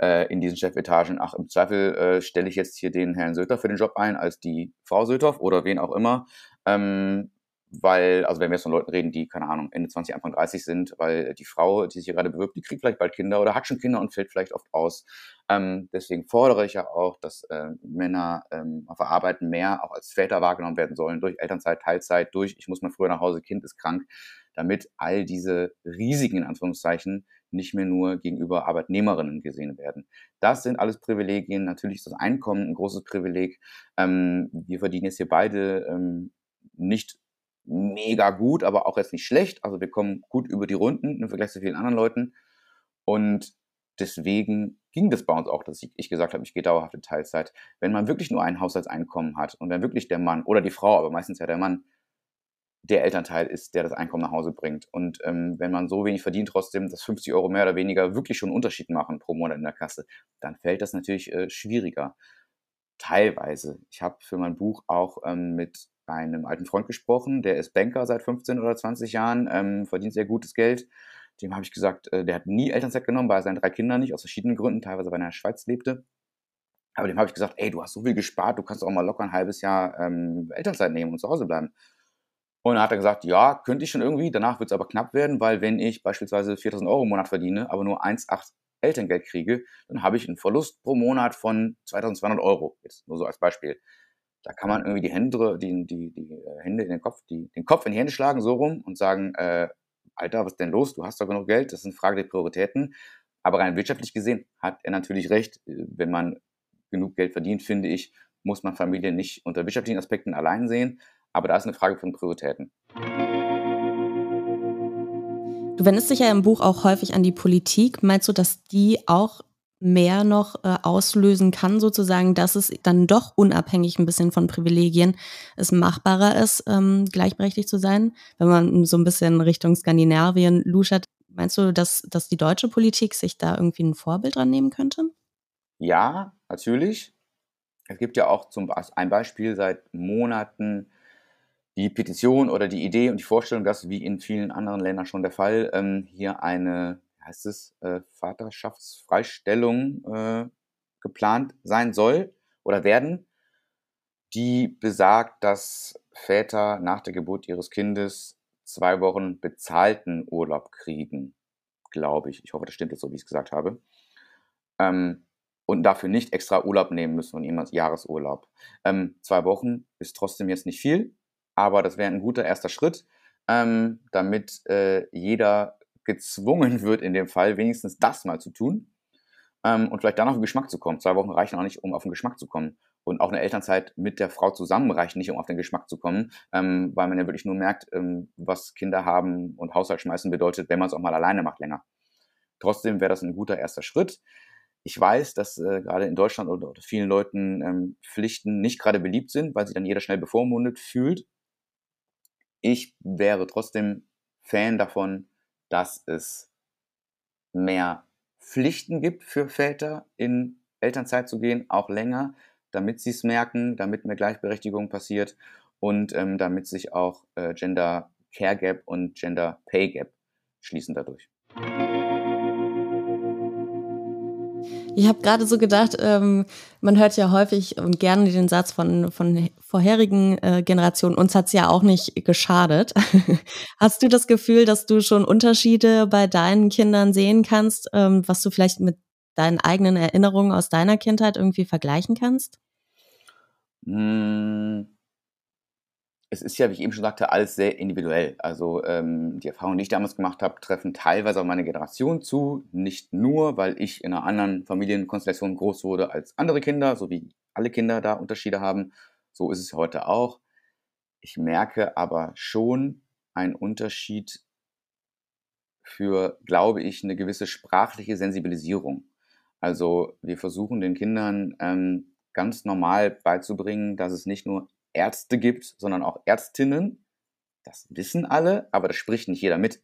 Speaker 1: äh, in diesen Chefetagen, ach, im Zweifel äh, stelle ich jetzt hier den Herrn Söter für den Job ein, als die Frau Söter oder wen auch immer. Ähm, weil, also wenn wir jetzt von Leuten reden, die, keine Ahnung, Ende 20, Anfang 30 sind, weil die Frau, die sich hier gerade bewirbt, die kriegt vielleicht bald Kinder oder hat schon Kinder und fällt vielleicht oft aus. Ähm, deswegen fordere ich ja auch, dass äh, Männer ähm, auf der Arbeit mehr auch als Väter wahrgenommen werden sollen, durch Elternzeit, Teilzeit, durch ich muss mal früher nach Hause, Kind ist krank, damit all diese Risiken in Anführungszeichen nicht mehr nur gegenüber Arbeitnehmerinnen gesehen werden. Das sind alles Privilegien. Natürlich ist das Einkommen ein großes Privileg. Ähm, wir verdienen jetzt hier beide ähm, nicht mega gut, aber auch jetzt nicht schlecht. Also wir kommen gut über die Runden im Vergleich zu vielen anderen Leuten. Und deswegen ging das bei uns auch, dass ich, gesagt habe, ich gehe dauerhaft in Teilzeit. Wenn man wirklich nur ein Haushaltseinkommen hat und wenn wirklich der Mann oder die Frau, aber meistens ja der Mann, der Elternteil ist, der das Einkommen nach Hause bringt. Und ähm, wenn man so wenig verdient, trotzdem, dass 50 Euro mehr oder weniger wirklich schon einen Unterschied machen pro Monat in der Kasse, dann fällt das natürlich äh, schwieriger. Teilweise. Ich habe für mein Buch auch ähm, mit einem alten Freund gesprochen, der ist Banker seit 15 oder 20 Jahren, ähm, verdient sehr gutes Geld. Dem habe ich gesagt, äh, der hat nie Elternzeit genommen, bei seinen drei Kindern nicht, aus verschiedenen Gründen, teilweise weil er in der Schweiz lebte. Aber dem habe ich gesagt, ey, du hast so viel gespart, du kannst auch mal locker ein halbes Jahr ähm, Elternzeit nehmen und zu Hause bleiben. Und dann hat er gesagt, ja, könnte ich schon irgendwie, danach wird es aber knapp werden, weil wenn ich beispielsweise 4000 Euro im Monat verdiene, aber nur 1,8 Elterngeld kriege, dann habe ich einen Verlust pro Monat von 2200 Euro. Jetzt nur so als Beispiel. Da kann man irgendwie die Hände, die, die, die äh, Hände in den Kopf, die, den Kopf in die Hände schlagen, so rum und sagen, äh, Alter, was ist denn los? Du hast doch genug Geld, das ist eine Frage der Prioritäten. Aber rein wirtschaftlich gesehen hat er natürlich recht. Wenn man genug Geld verdient, finde ich, muss man Familie nicht unter wirtschaftlichen Aspekten allein sehen. Aber da ist eine Frage von Prioritäten.
Speaker 4: Du wendest dich ja im Buch auch häufig an die Politik. Meinst du, dass die auch mehr noch äh, auslösen kann, sozusagen, dass es dann doch unabhängig ein bisschen von Privilegien es machbarer ist, ähm, gleichberechtigt zu sein? Wenn man so ein bisschen Richtung Skandinavien luschert, meinst du, dass, dass die deutsche Politik sich da irgendwie ein Vorbild dran nehmen könnte?
Speaker 1: Ja, natürlich. Es gibt ja auch zum ein Beispiel seit Monaten die Petition oder die Idee und die Vorstellung, dass wie in vielen anderen Ländern schon der Fall, ähm, hier eine heißt es, äh, Vaterschaftsfreistellung äh, geplant sein soll oder werden, die besagt, dass Väter nach der Geburt ihres Kindes zwei Wochen bezahlten Urlaub kriegen, glaube ich. Ich hoffe, das stimmt jetzt so, wie ich es gesagt habe. Ähm, und dafür nicht extra Urlaub nehmen müssen von jemals Jahresurlaub. Ähm, zwei Wochen ist trotzdem jetzt nicht viel, aber das wäre ein guter erster Schritt, ähm, damit äh, jeder gezwungen wird, in dem Fall wenigstens das mal zu tun ähm, und vielleicht dann auf den Geschmack zu kommen. Zwei Wochen reichen auch nicht, um auf den Geschmack zu kommen. Und auch eine Elternzeit mit der Frau zusammen reicht nicht, um auf den Geschmack zu kommen, ähm, weil man ja wirklich nur merkt, ähm, was Kinder haben und Haushalt schmeißen bedeutet, wenn man es auch mal alleine macht länger. Trotzdem wäre das ein guter erster Schritt. Ich weiß, dass äh, gerade in Deutschland oder, vielen Leuten ähm, Pflichten nicht gerade beliebt sind, weil sich dann jeder schnell bevormundet fühlt. Ich wäre trotzdem Fan davon, dass es mehr Pflichten gibt für Väter, in Elternzeit zu gehen, auch länger, damit sie es merken, damit mehr Gleichberechtigung passiert und ähm, damit sich auch äh, Gender Care Gap und Gender Pay Gap schließen dadurch.
Speaker 4: Ich habe gerade so gedacht, ähm, man hört ja häufig und gerne den Satz von, von vorherigen äh, Generationen, uns hat's ja auch nicht geschadet. Hast du das Gefühl, dass du schon Unterschiede bei deinen Kindern sehen kannst, ähm, was du vielleicht mit deinen eigenen Erinnerungen aus deiner Kindheit irgendwie vergleichen kannst?
Speaker 1: Mmh es ist ja, wie ich eben schon sagte, alles sehr individuell. Also ähm, die Erfahrungen, die ich damals gemacht habe, treffen teilweise auf meine Generation zu. Nicht nur, weil ich in einer anderen Familienkonstellation groß wurde als andere Kinder, so wie alle Kinder da Unterschiede haben. So ist es heute auch. Ich merke aber schon einen Unterschied für, glaube ich, eine gewisse sprachliche Sensibilisierung. Also wir versuchen den Kindern ähm, ganz normal beizubringen, dass es nicht nur Ärzte gibt, sondern auch Ärztinnen. Das wissen alle, aber das spricht nicht jeder mit.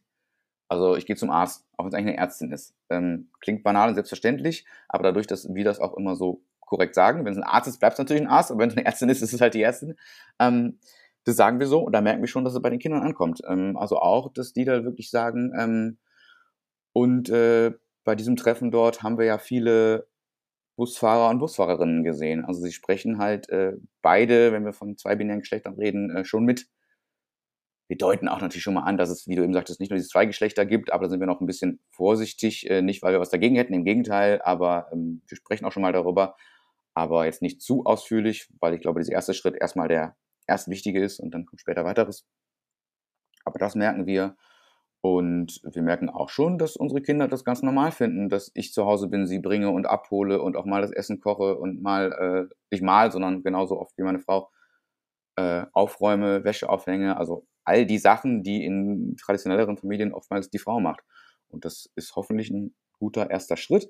Speaker 1: Also ich gehe zum Arzt, auch wenn es eigentlich eine Ärztin ist. Ähm, klingt banal und selbstverständlich, aber dadurch, dass wir das auch immer so korrekt sagen, wenn es ein Arzt ist, bleibt es natürlich ein Arzt, aber wenn es eine Ärztin ist, ist es halt die Ärztin. Ähm, das sagen wir so und da merken wir schon, dass es bei den Kindern ankommt. Ähm, also auch, dass die da wirklich sagen, ähm, und äh, bei diesem Treffen dort haben wir ja viele Busfahrer und Busfahrerinnen gesehen. Also sie sprechen halt äh, beide, wenn wir von zwei binären Geschlechtern reden, äh, schon mit. wir deuten auch natürlich schon mal an, dass es, wie du eben sagtest, nicht nur diese zwei Geschlechter gibt, aber da sind wir noch ein bisschen vorsichtig, äh, nicht weil wir was dagegen hätten, im Gegenteil, aber ähm, wir sprechen auch schon mal darüber, aber jetzt nicht zu ausführlich, weil ich glaube, dieser erste Schritt erstmal der erst wichtige ist und dann kommt später weiteres. Aber das merken wir und wir merken auch schon, dass unsere Kinder das ganz normal finden, dass ich zu Hause bin, sie bringe und abhole und auch mal das Essen koche und mal, äh, nicht mal, sondern genauso oft wie meine Frau äh, aufräume, Wäsche aufhänge, also all die Sachen, die in traditionelleren Familien oftmals die Frau macht. Und das ist hoffentlich ein guter erster Schritt.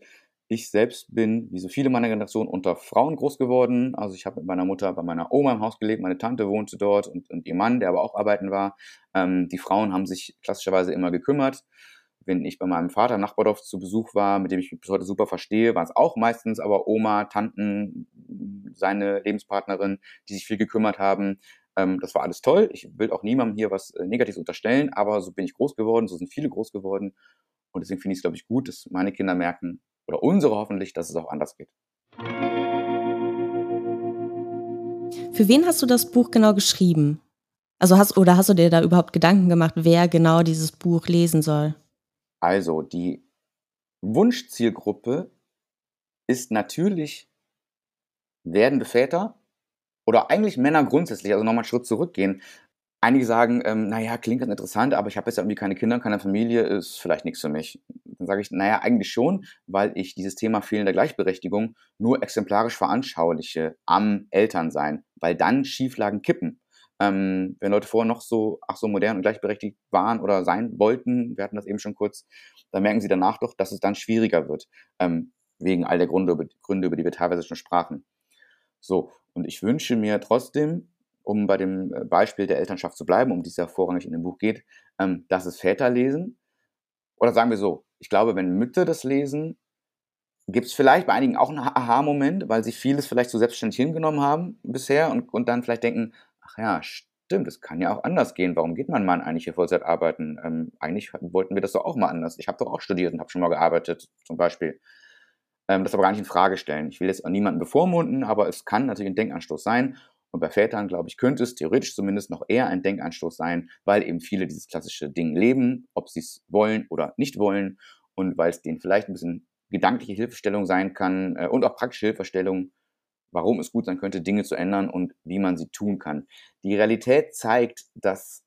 Speaker 1: Ich selbst bin, wie so viele meiner Generation, unter Frauen groß geworden. Also ich habe mit meiner Mutter bei meiner Oma im Haus gelebt, meine Tante wohnte dort und, und ihr Mann, der aber auch arbeiten war. Ähm, die Frauen haben sich klassischerweise immer gekümmert wenn ich bei meinem Vater im Nachbardorf zu Besuch war, mit dem ich mich bis heute super verstehe, waren es auch meistens aber Oma, Tanten, seine Lebenspartnerin, die sich viel gekümmert haben. Ähm, das war alles toll. Ich will auch niemandem hier was äh, Negatives unterstellen, aber so bin ich groß geworden, so sind viele groß geworden. Und deswegen finde ich es, glaube ich, gut, dass meine Kinder merken, oder unsere hoffentlich, dass es auch anders geht.
Speaker 4: Für wen hast du das Buch genau geschrieben? Also hast oder hast du dir da überhaupt Gedanken gemacht, wer genau dieses Buch lesen soll?
Speaker 1: Also die Wunschzielgruppe ist natürlich werdende Väter oder eigentlich Männer grundsätzlich, also nochmal einen Schritt zurückgehen. Einige sagen, ähm, naja, klingt ganz interessant, aber ich habe jetzt irgendwie keine Kinder, keine Familie, ist vielleicht nichts für mich. Dann sage ich, naja, eigentlich schon, weil ich dieses Thema fehlender Gleichberechtigung nur exemplarisch veranschauliche am Elternsein, weil dann Schieflagen kippen. Ähm, wenn Leute vorher noch so, ach so modern und gleichberechtigt waren oder sein wollten, wir hatten das eben schon kurz, dann merken sie danach doch, dass es dann schwieriger wird, ähm, wegen all der Gründe, Gründe, über die wir teilweise schon sprachen. So, und ich wünsche mir trotzdem, um bei dem äh, Beispiel der Elternschaft zu bleiben, um die es ja vorrangig in dem Buch geht, ähm, dass es Väter lesen. Oder sagen wir so, ich glaube, wenn Mütter das lesen, gibt es vielleicht bei einigen auch einen Aha-Moment, weil sie vieles vielleicht so selbstständig hingenommen haben bisher und, und dann vielleicht denken, ach ja, stimmt, es kann ja auch anders gehen. Warum geht mein Mann eigentlich hier Vollzeit arbeiten? Ähm, eigentlich wollten wir das doch auch mal anders. Ich habe doch auch studiert und habe schon mal gearbeitet, zum Beispiel. Ähm, das aber gar nicht in Frage stellen. Ich will jetzt auch niemanden bevormunden, aber es kann natürlich ein Denkanstoß sein. Und bei Vätern, glaube ich, könnte es theoretisch zumindest noch eher ein Denkanstoß sein, weil eben viele dieses klassische Ding leben, ob sie es wollen oder nicht wollen. Und weil es denen vielleicht ein bisschen gedankliche Hilfestellung sein kann äh, und auch praktische Hilfestellung, warum es gut sein könnte, Dinge zu ändern und wie man sie tun kann. Die Realität zeigt, dass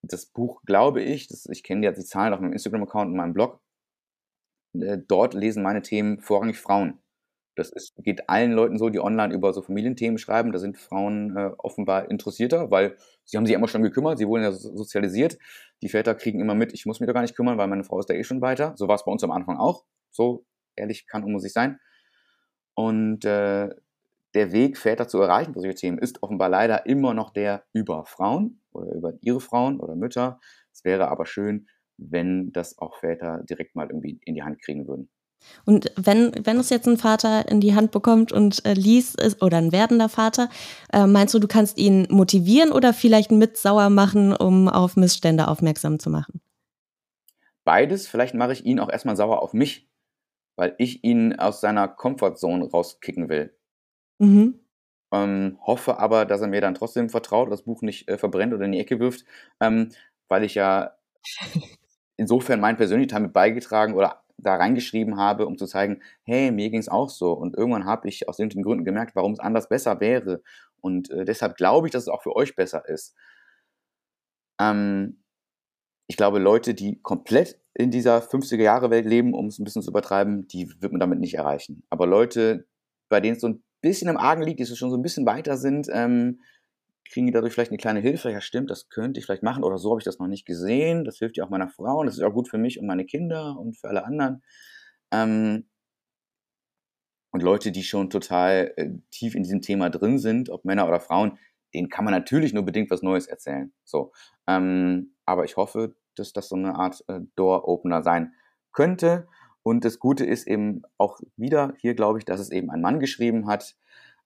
Speaker 1: das Buch, glaube ich, das, ich kenne ja die Zahlen auf meinem Instagram-Account und meinem Blog, äh, dort lesen meine Themen vorrangig Frauen. Das ist, geht allen Leuten so, die online über so Familienthemen schreiben. Da sind Frauen äh, offenbar interessierter, weil sie haben sich immer schon gekümmert, sie wurden ja sozialisiert. Die Väter kriegen immer mit, ich muss mich da gar nicht kümmern, weil meine Frau ist da eh schon weiter. So war es bei uns am Anfang auch. So ehrlich kann und muss ich sein. Und äh, der Weg, Väter zu erreichen für solche Themen, ist offenbar leider immer noch der über Frauen oder über ihre Frauen oder Mütter. Es wäre aber schön, wenn das auch Väter direkt mal irgendwie in die Hand kriegen würden.
Speaker 4: Und wenn, wenn es jetzt ein Vater in die Hand bekommt und äh, liest ist, oder ein werdender Vater, äh, meinst du, du kannst ihn motivieren oder vielleicht mit sauer machen, um auf Missstände aufmerksam zu machen?
Speaker 1: Beides. Vielleicht mache ich ihn auch erstmal sauer auf mich, weil ich ihn aus seiner Comfortzone rauskicken will. Mhm. Ähm, hoffe aber, dass er mir dann trotzdem vertraut, das Buch nicht äh, verbrennt oder in die Ecke wirft, ähm, weil ich ja insofern mein Teil mit beigetragen oder da reingeschrieben habe, um zu zeigen, hey, mir ging es auch so. Und irgendwann habe ich aus den Gründen gemerkt, warum es anders besser wäre. Und äh, deshalb glaube ich, dass es auch für euch besser ist. Ähm, ich glaube, Leute, die komplett in dieser 50er-Jahre-Welt leben, um es ein bisschen zu übertreiben, die wird man damit nicht erreichen. Aber Leute, bei denen es so ein bisschen im Argen liegt, die schon so ein bisschen weiter sind, ähm, kriegen die dadurch vielleicht eine kleine Hilfe. Ja, stimmt, das könnte ich vielleicht machen oder so habe ich das noch nicht gesehen. Das hilft ja auch meiner Frau und das ist auch gut für mich und meine Kinder und für alle anderen. Ähm, und Leute, die schon total äh, tief in diesem Thema drin sind, ob Männer oder Frauen, denen kann man natürlich nur bedingt was Neues erzählen. So, ähm, aber ich hoffe, dass das so eine Art äh, Door-Opener sein könnte. Und das Gute ist eben auch wieder hier, glaube ich, dass es eben ein Mann geschrieben hat.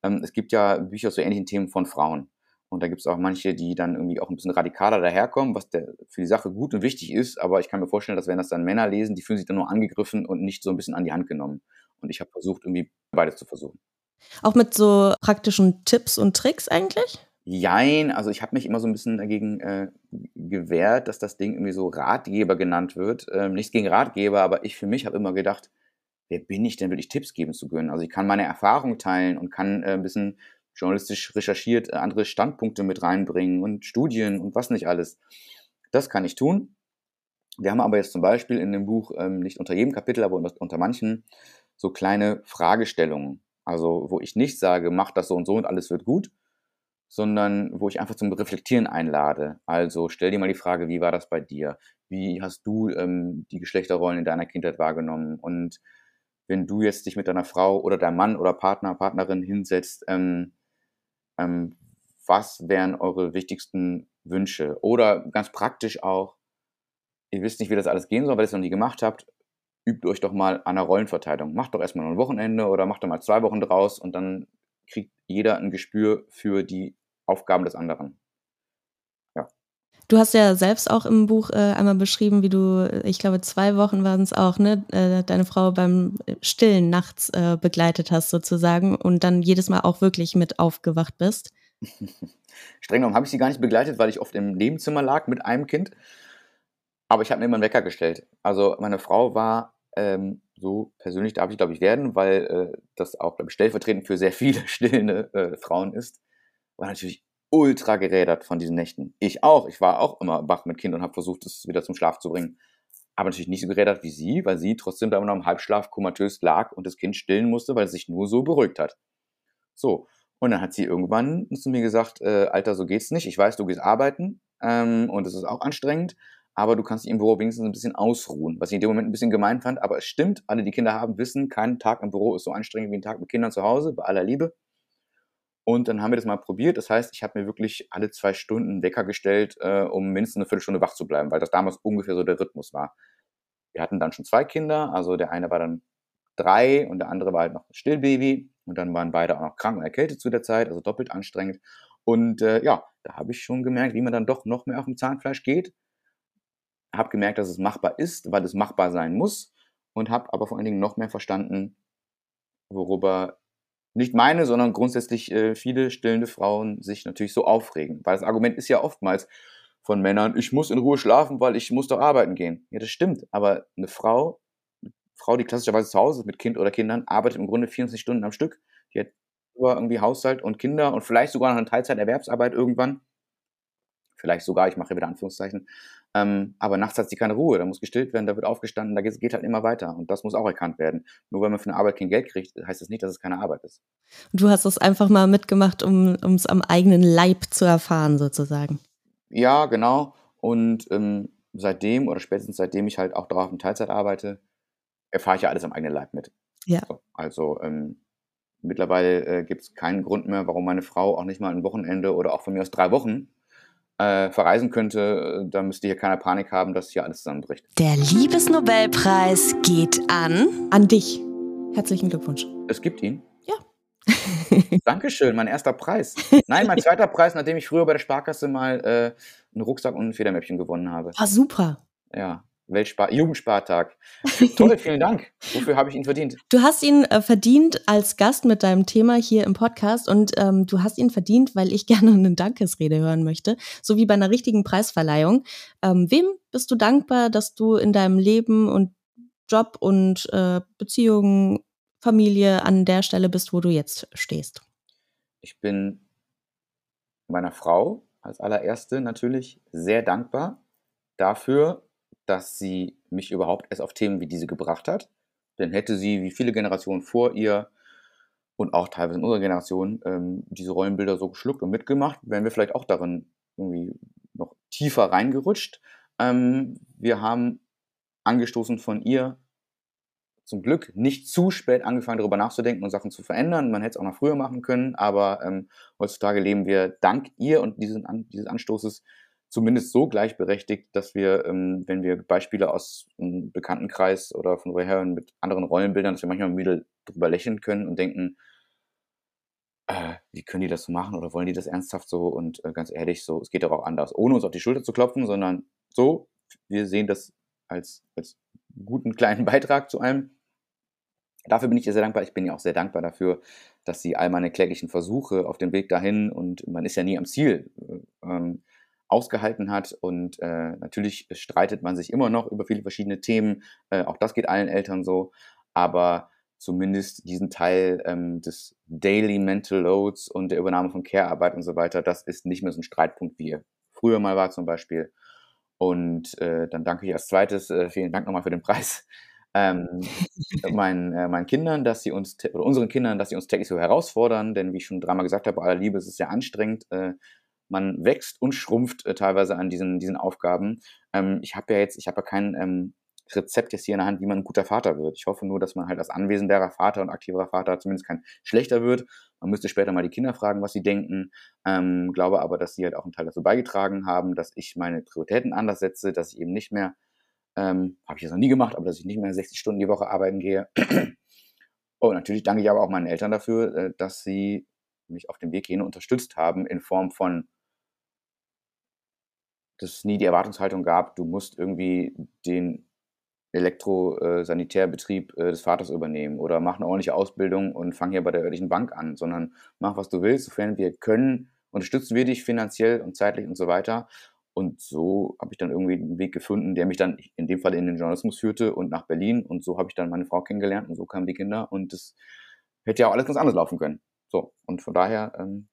Speaker 1: Ähm, es gibt ja Bücher zu ähnlichen Themen von Frauen. Und da gibt es auch manche, die dann irgendwie auch ein bisschen radikaler daherkommen, was der, für die Sache gut und wichtig ist. Aber ich kann mir vorstellen, dass wenn das dann Männer lesen, die fühlen sich dann nur angegriffen und nicht so ein bisschen an die Hand genommen. Und ich habe versucht, irgendwie beides zu versuchen.
Speaker 4: Auch mit so praktischen Tipps und Tricks eigentlich?
Speaker 1: Jein, also ich habe mich immer so ein bisschen dagegen äh, gewehrt, dass das Ding irgendwie so Ratgeber genannt wird. Ähm, nichts gegen Ratgeber, aber ich für mich habe immer gedacht, wer bin ich denn, wirklich Tipps geben zu können? Also ich kann meine Erfahrung teilen und kann äh, ein bisschen journalistisch recherchiert äh, andere Standpunkte mit reinbringen und Studien und was nicht alles. Das kann ich tun. Wir haben aber jetzt zum Beispiel in dem Buch, ähm, nicht unter jedem Kapitel, aber unter, manchen, so kleine Fragestellungen. Also wo ich nicht sage, mach das so und so und alles wird gut, sondern wo ich einfach zum Reflektieren einlade. Also stell dir mal die Frage, wie war das bei dir? Wie hast du ähm, die Geschlechterrollen in deiner Kindheit wahrgenommen? Und wenn du jetzt dich mit deiner Frau oder deinem Mann oder Partner, Partnerin hinsetzt, ähm, ähm, was wären eure wichtigsten Wünsche? Oder ganz praktisch auch, ihr wisst nicht, wie das alles gehen soll, weil ihr es noch nie gemacht habt, übt euch doch mal an einer Rollenverteilung. Macht doch erstmal ein Wochenende oder macht doch mal zwei Wochen draus und dann kriegt jeder ein Gespür für die Aufgaben des anderen.
Speaker 4: Du hast ja selbst auch im Buch äh, einmal beschrieben, wie du, ich glaube, zwei Wochen waren es auch, ne, äh, deine Frau beim Stillen nachts äh, begleitet hast sozusagen und dann jedes Mal auch wirklich mit aufgewacht bist.
Speaker 1: Streng genommen habe ich sie gar nicht begleitet, weil ich oft im Nebenzimmer lag mit einem Kind. Aber ich habe mir immer einen Wecker gestellt. Also meine Frau war ähm, so persönlich darf ich, glaube ich, werden, weil äh, das auch, glaube ich, stellvertretend für sehr viele stillende äh, Frauen ist, war natürlich ultra gerädert von diesen Nächten. Ich auch. Ich war auch immer wach mit Kind und habe versucht, es wieder zum Schlaf zu bringen. Aber natürlich nicht so gerädert wie sie, weil sie trotzdem da immer noch im Halbschlaf komatös lag und das Kind stillen musste, weil es sich nur so beruhigt hat. So. Und dann hat sie irgendwann zu mir gesagt, äh, Alter, so geht's nicht. Ich weiß, du gehst arbeiten ähm, und es ist auch anstrengend aber du kannst dich im Büro wenigstens ein bisschen ausruhen, was ich in dem Moment ein bisschen gemein fand, aber es stimmt, alle, die Kinder haben, wissen, kein Tag im Büro ist so anstrengend wie ein Tag mit Kindern zu Hause, bei aller Liebe. Und dann haben wir das mal probiert. Das heißt, ich habe mir wirklich alle zwei Stunden Wecker gestellt, äh, um mindestens eine Viertelstunde wach zu bleiben, weil das damals ungefähr so der Rhythmus war. Wir hatten dann schon zwei Kinder, also der eine war dann drei und der andere war halt noch ein Stillbaby und dann waren beide auch noch krank und erkältet zu der Zeit, also doppelt anstrengend. Und äh, ja, da habe ich schon gemerkt, wie man dann doch noch mehr auf dem Zahnfleisch geht habe gemerkt, dass es machbar ist, weil es machbar sein muss und habe aber vor allen Dingen noch mehr verstanden, worüber nicht meine, sondern grundsätzlich äh, viele stillende Frauen sich natürlich so aufregen. Weil das Argument ist ja oftmals von Männern, ich muss in Ruhe schlafen, weil ich muss doch arbeiten gehen. Ja, das stimmt. Aber eine Frau, eine Frau, die klassischerweise zu Hause ist mit Kind oder Kindern, arbeitet im Grunde 24 Stunden am Stück. Die hat irgendwie Haushalt und Kinder und vielleicht sogar noch eine Teilzeiterwerbsarbeit irgendwann. Vielleicht sogar, ich mache wieder Anführungszeichen. Ähm, aber nachts hat sie keine Ruhe, da muss gestillt werden, da wird aufgestanden, da geht, geht halt immer weiter. Und das muss auch erkannt werden. Nur weil man für eine Arbeit kein Geld kriegt, heißt das nicht, dass es keine Arbeit ist.
Speaker 4: Du hast es einfach mal mitgemacht, um es am eigenen Leib zu erfahren, sozusagen.
Speaker 1: Ja, genau. Und ähm, seitdem oder spätestens seitdem ich halt auch drauf in Teilzeit arbeite, erfahre ich ja alles am eigenen Leib mit.
Speaker 4: Ja.
Speaker 1: So, also ähm, mittlerweile äh, gibt es keinen Grund mehr, warum meine Frau auch nicht mal ein Wochenende oder auch von mir aus drei Wochen äh, verreisen könnte, da müsste hier keiner Panik haben, dass hier alles zusammenbricht.
Speaker 4: Der Liebesnobelpreis geht an. An dich. Herzlichen Glückwunsch.
Speaker 1: Es gibt ihn.
Speaker 4: Ja.
Speaker 1: Dankeschön, mein erster Preis. Nein, mein zweiter Preis, nachdem ich früher bei der Sparkasse mal äh, einen Rucksack und ein Federmäppchen gewonnen habe.
Speaker 4: Ah, super.
Speaker 1: Ja. Weltspar Jugendspartag. Toll, vielen Dank. Wofür habe ich ihn verdient?
Speaker 4: Du hast ihn äh, verdient als Gast mit deinem Thema hier im Podcast und ähm, du hast ihn verdient, weil ich gerne eine Dankesrede hören möchte, so wie bei einer richtigen Preisverleihung. Ähm, wem bist du dankbar, dass du in deinem Leben und Job und äh, Beziehungen, Familie an der Stelle bist, wo du jetzt stehst?
Speaker 1: Ich bin meiner Frau als allererste natürlich sehr dankbar dafür, dass sie mich überhaupt erst auf Themen wie diese gebracht hat. Denn hätte sie, wie viele Generationen vor ihr und auch teilweise in unserer Generation, ähm, diese Rollenbilder so geschluckt und mitgemacht, wären wir vielleicht auch darin irgendwie noch tiefer reingerutscht. Ähm, wir haben angestoßen von ihr zum Glück nicht zu spät angefangen, darüber nachzudenken und Sachen zu verändern. Man hätte es auch noch früher machen können, aber ähm, heutzutage leben wir dank ihr und diesen, dieses Anstoßes zumindest so gleichberechtigt, dass wir, ähm, wenn wir Beispiele aus einem Bekanntenkreis oder von woher mit anderen Rollenbildern, dass wir manchmal müde drüber lächeln können und denken, äh, wie können die das so machen oder wollen die das ernsthaft so? Und äh, ganz ehrlich, so, es geht doch auch anders, ohne uns auf die Schulter zu klopfen, sondern so, wir sehen das als, als guten kleinen Beitrag zu einem. Dafür bin ich ihr sehr dankbar. Ich bin ihr auch sehr dankbar dafür, dass sie all meine kläglichen Versuche auf dem Weg dahin und man ist ja nie am Ziel ähm, ausgehalten hat. Und äh, natürlich streitet man sich immer noch über viele verschiedene Themen. Äh, auch das geht allen Eltern so. Aber zumindest diesen Teil ähm, des Daily Mental Loads und der Übernahme von Care-Arbeit und so weiter, das ist nicht mehr so ein Streitpunkt, wie er früher mal war zum Beispiel. Und äh, dann danke ich als zweites, äh, vielen Dank nochmal für den Preis, ähm, meinen, äh, meinen Kindern, dass sie uns, oder unseren Kindern, dass sie uns täglich so herausfordern, denn wie ich schon dreimal gesagt habe, bei aller Liebe ist es sehr anstrengend. Äh, man wächst und schrumpft äh, teilweise an diesen, diesen Aufgaben. Ähm, ich habe ja jetzt, ich habe ja kein ähm, Rezept jetzt hier in der Hand, wie man ein guter Vater wird. Ich hoffe nur, dass man halt als anwesenderer Vater und aktiverer Vater zumindest kein schlechter wird. Man müsste später mal die Kinder fragen, was sie denken. Ähm, glaube aber, dass sie halt auch einen Teil dazu beigetragen haben, dass ich meine Prioritäten anders setze, dass ich eben nicht mehr, ähm, habe ich das noch nie gemacht, aber dass ich nicht mehr 60 Stunden die Woche arbeiten gehe. Und natürlich danke ich aber auch meinen Eltern dafür, äh, dass sie mich auf dem Weg hin unterstützt haben in Form von dass es nie die Erwartungshaltung gab, du musst irgendwie den Elektrosanitärbetrieb äh, des Vaters übernehmen oder mach eine ordentliche Ausbildung und fang hier bei der örtlichen Bank an, sondern mach, was du willst, sofern wir können, unterstützen wir dich finanziell und zeitlich und so weiter. Und so habe ich dann irgendwie einen Weg gefunden, der mich dann in dem Fall in den Journalismus führte und nach Berlin. Und so habe ich dann meine Frau kennengelernt und so kamen die Kinder. Und das hätte ja auch alles ganz anders laufen können. So, und von daher ähm,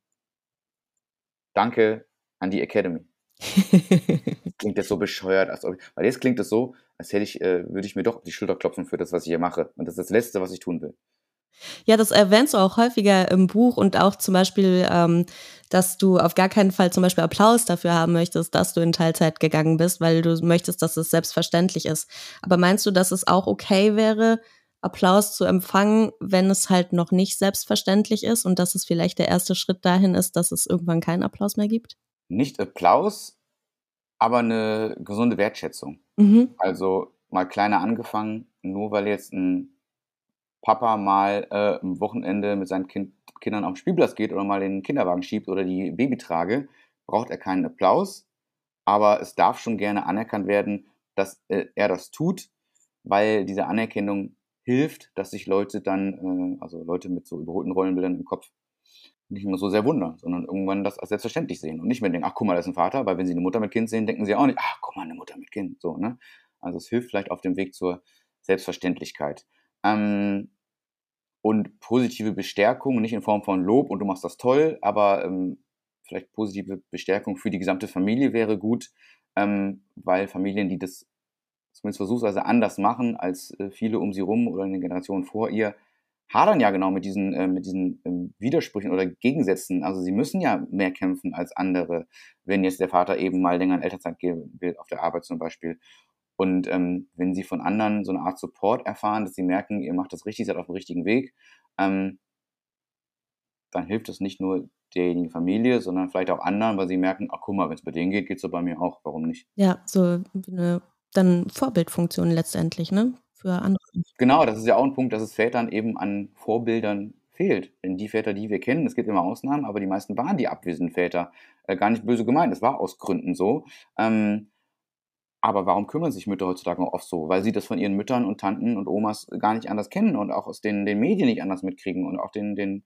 Speaker 1: danke an die Academy. klingt jetzt so bescheuert, als ob ich, weil jetzt klingt es so, als hätte ich, äh, würde ich mir doch die Schulter klopfen für das, was ich hier mache. Und das ist das Letzte, was ich tun will.
Speaker 4: Ja, das erwähnst du auch häufiger im Buch und auch zum Beispiel, ähm, dass du auf gar keinen Fall zum Beispiel Applaus dafür haben möchtest, dass du in Teilzeit gegangen bist, weil du möchtest, dass es selbstverständlich ist. Aber meinst du, dass es auch okay wäre, Applaus zu empfangen, wenn es halt noch nicht selbstverständlich ist und dass es vielleicht der erste Schritt dahin ist, dass es irgendwann keinen Applaus mehr gibt?
Speaker 1: Nicht Applaus, aber eine gesunde Wertschätzung. Mhm. Also mal kleiner angefangen, nur weil jetzt ein Papa mal äh, am Wochenende mit seinen kind, Kindern auf den Spielplatz geht oder mal den Kinderwagen schiebt oder die Babytrage, braucht er keinen Applaus. Aber es darf schon gerne anerkannt werden, dass äh, er das tut, weil diese Anerkennung hilft, dass sich Leute dann, äh, also Leute mit so überholten Rollenbildern im Kopf, nicht mehr so sehr wundern, sondern irgendwann das als selbstverständlich sehen und nicht mehr denken, ach guck mal, das ist ein Vater, weil wenn sie eine Mutter mit Kind sehen, denken sie auch nicht, ach guck mal, eine Mutter mit Kind, so, ne? Also es hilft vielleicht auf dem Weg zur Selbstverständlichkeit. Ähm, und positive Bestärkung, nicht in Form von Lob und du machst das toll, aber ähm, vielleicht positive Bestärkung für die gesamte Familie wäre gut, ähm, weil Familien, die das zumindest versuchsweise anders machen als äh, viele um sie rum oder in den Generationen vor ihr, hadern ja genau mit diesen, äh, mit diesen ähm, Widersprüchen oder Gegensätzen. Also sie müssen ja mehr kämpfen als andere, wenn jetzt der Vater eben mal länger in Elternzeit gehen will, auf der Arbeit zum Beispiel. Und ähm, wenn sie von anderen so eine Art Support erfahren, dass sie merken, ihr macht das richtig, seid auf dem richtigen Weg, ähm, dann hilft das nicht nur derjenigen Familie, sondern vielleicht auch anderen, weil sie merken, ach guck mal, wenn es bei denen geht, geht es so bei mir auch, warum nicht?
Speaker 4: Ja, so eine dann Vorbildfunktion letztendlich, ne? Für andere.
Speaker 1: Genau, das ist ja auch ein Punkt, dass es Vätern eben an Vorbildern fehlt. Denn die Väter, die wir kennen, es gibt immer Ausnahmen, aber die meisten waren die abwesenden Väter. Äh, gar nicht böse gemeint, es war aus Gründen so. Ähm, aber warum kümmern sich Mütter heutzutage oft so? Weil sie das von ihren Müttern und Tanten und Omas gar nicht anders kennen und auch aus den, den Medien nicht anders mitkriegen und auch den, den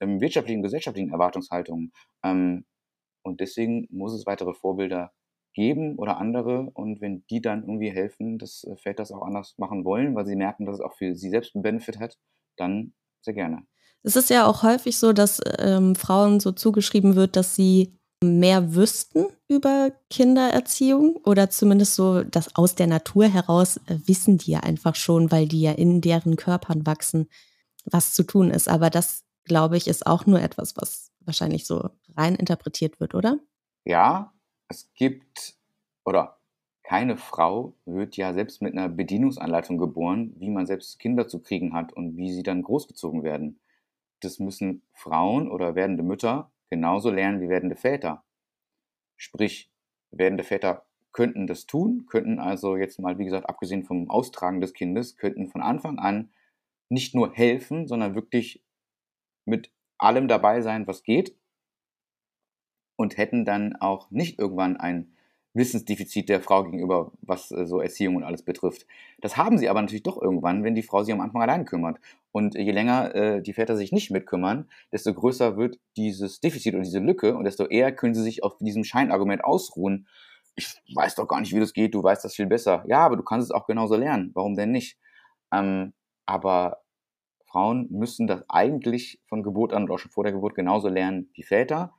Speaker 1: ähm, wirtschaftlichen, gesellschaftlichen Erwartungshaltungen. Ähm, und deswegen muss es weitere Vorbilder geben oder andere und wenn die dann irgendwie helfen, dass äh, Väter das auch anders machen wollen, weil sie merken, dass es auch für sie selbst einen Benefit hat, dann sehr gerne.
Speaker 4: Es ist ja auch häufig so, dass ähm, Frauen so zugeschrieben wird, dass sie mehr wüssten über Kindererziehung oder zumindest so, dass aus der Natur heraus äh, wissen die ja einfach schon, weil die ja in deren Körpern wachsen, was zu tun ist. Aber das, glaube ich, ist auch nur etwas, was wahrscheinlich so rein interpretiert wird, oder?
Speaker 1: Ja, es gibt, oder keine Frau wird ja selbst mit einer Bedienungsanleitung geboren, wie man selbst Kinder zu kriegen hat und wie sie dann großgezogen werden. Das müssen Frauen oder werdende Mütter genauso lernen wie werdende Väter. Sprich, werdende Väter könnten das tun, könnten also jetzt mal, wie gesagt, abgesehen vom Austragen des Kindes, könnten von Anfang an nicht nur helfen, sondern wirklich mit allem dabei sein, was geht und hätten dann auch nicht irgendwann ein Wissensdefizit der Frau gegenüber, was äh, so Erziehung und alles betrifft. Das haben sie aber natürlich doch irgendwann, wenn die Frau sich am Anfang allein kümmert. Und je länger äh, die Väter sich nicht mitkümmern, desto größer wird dieses Defizit und diese Lücke und desto eher können sie sich auf diesem Scheinargument ausruhen. Ich weiß doch gar nicht, wie das geht, du weißt das viel besser. Ja, aber du kannst es auch genauso lernen. Warum denn nicht? Ähm, aber Frauen müssen das eigentlich von Geburt an oder auch schon vor der Geburt genauso lernen wie Väter.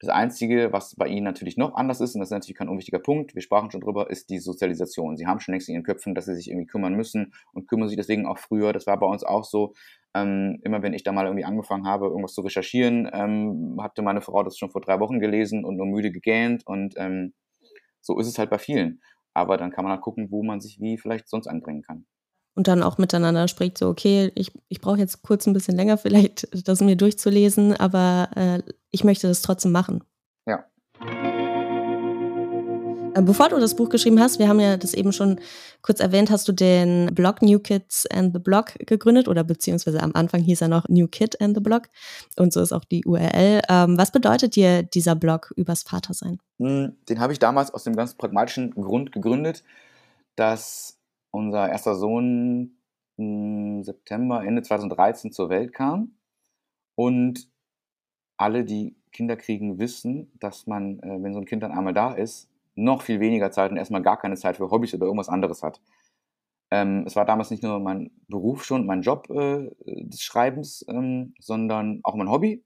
Speaker 1: Das Einzige, was bei ihnen natürlich noch anders ist, und das ist natürlich kein unwichtiger Punkt, wir sprachen schon drüber, ist die Sozialisation. Sie haben schon längst in ihren Köpfen, dass sie sich irgendwie kümmern müssen und kümmern sich deswegen auch früher. Das war bei uns auch so. Ähm, immer wenn ich da mal irgendwie angefangen habe, irgendwas zu recherchieren, ähm, hatte meine Frau das schon vor drei Wochen gelesen und nur müde gegähnt. Und ähm, so ist es halt bei vielen. Aber dann kann man halt gucken, wo man sich wie vielleicht sonst einbringen kann
Speaker 4: und dann auch miteinander spricht, so, okay, ich, ich brauche jetzt kurz ein bisschen länger vielleicht, das mir durchzulesen, aber äh, ich möchte das trotzdem machen.
Speaker 1: Ja.
Speaker 4: Äh, bevor du das Buch geschrieben hast, wir haben ja das eben schon kurz erwähnt, hast du den Blog New Kids and the Blog gegründet oder beziehungsweise am Anfang hieß er noch New Kid and the Blog und so ist auch die URL. Ähm, was bedeutet dir dieser Blog übers Vatersein?
Speaker 1: Hm, den habe ich damals aus dem ganz pragmatischen Grund gegründet, dass unser erster Sohn im September, Ende 2013 zur Welt kam. Und alle, die Kinder kriegen, wissen, dass man, äh, wenn so ein Kind dann einmal da ist, noch viel weniger Zeit und erstmal gar keine Zeit für Hobbys oder irgendwas anderes hat. Ähm, es war damals nicht nur mein Beruf schon, mein Job äh, des Schreibens, ähm, sondern auch mein Hobby.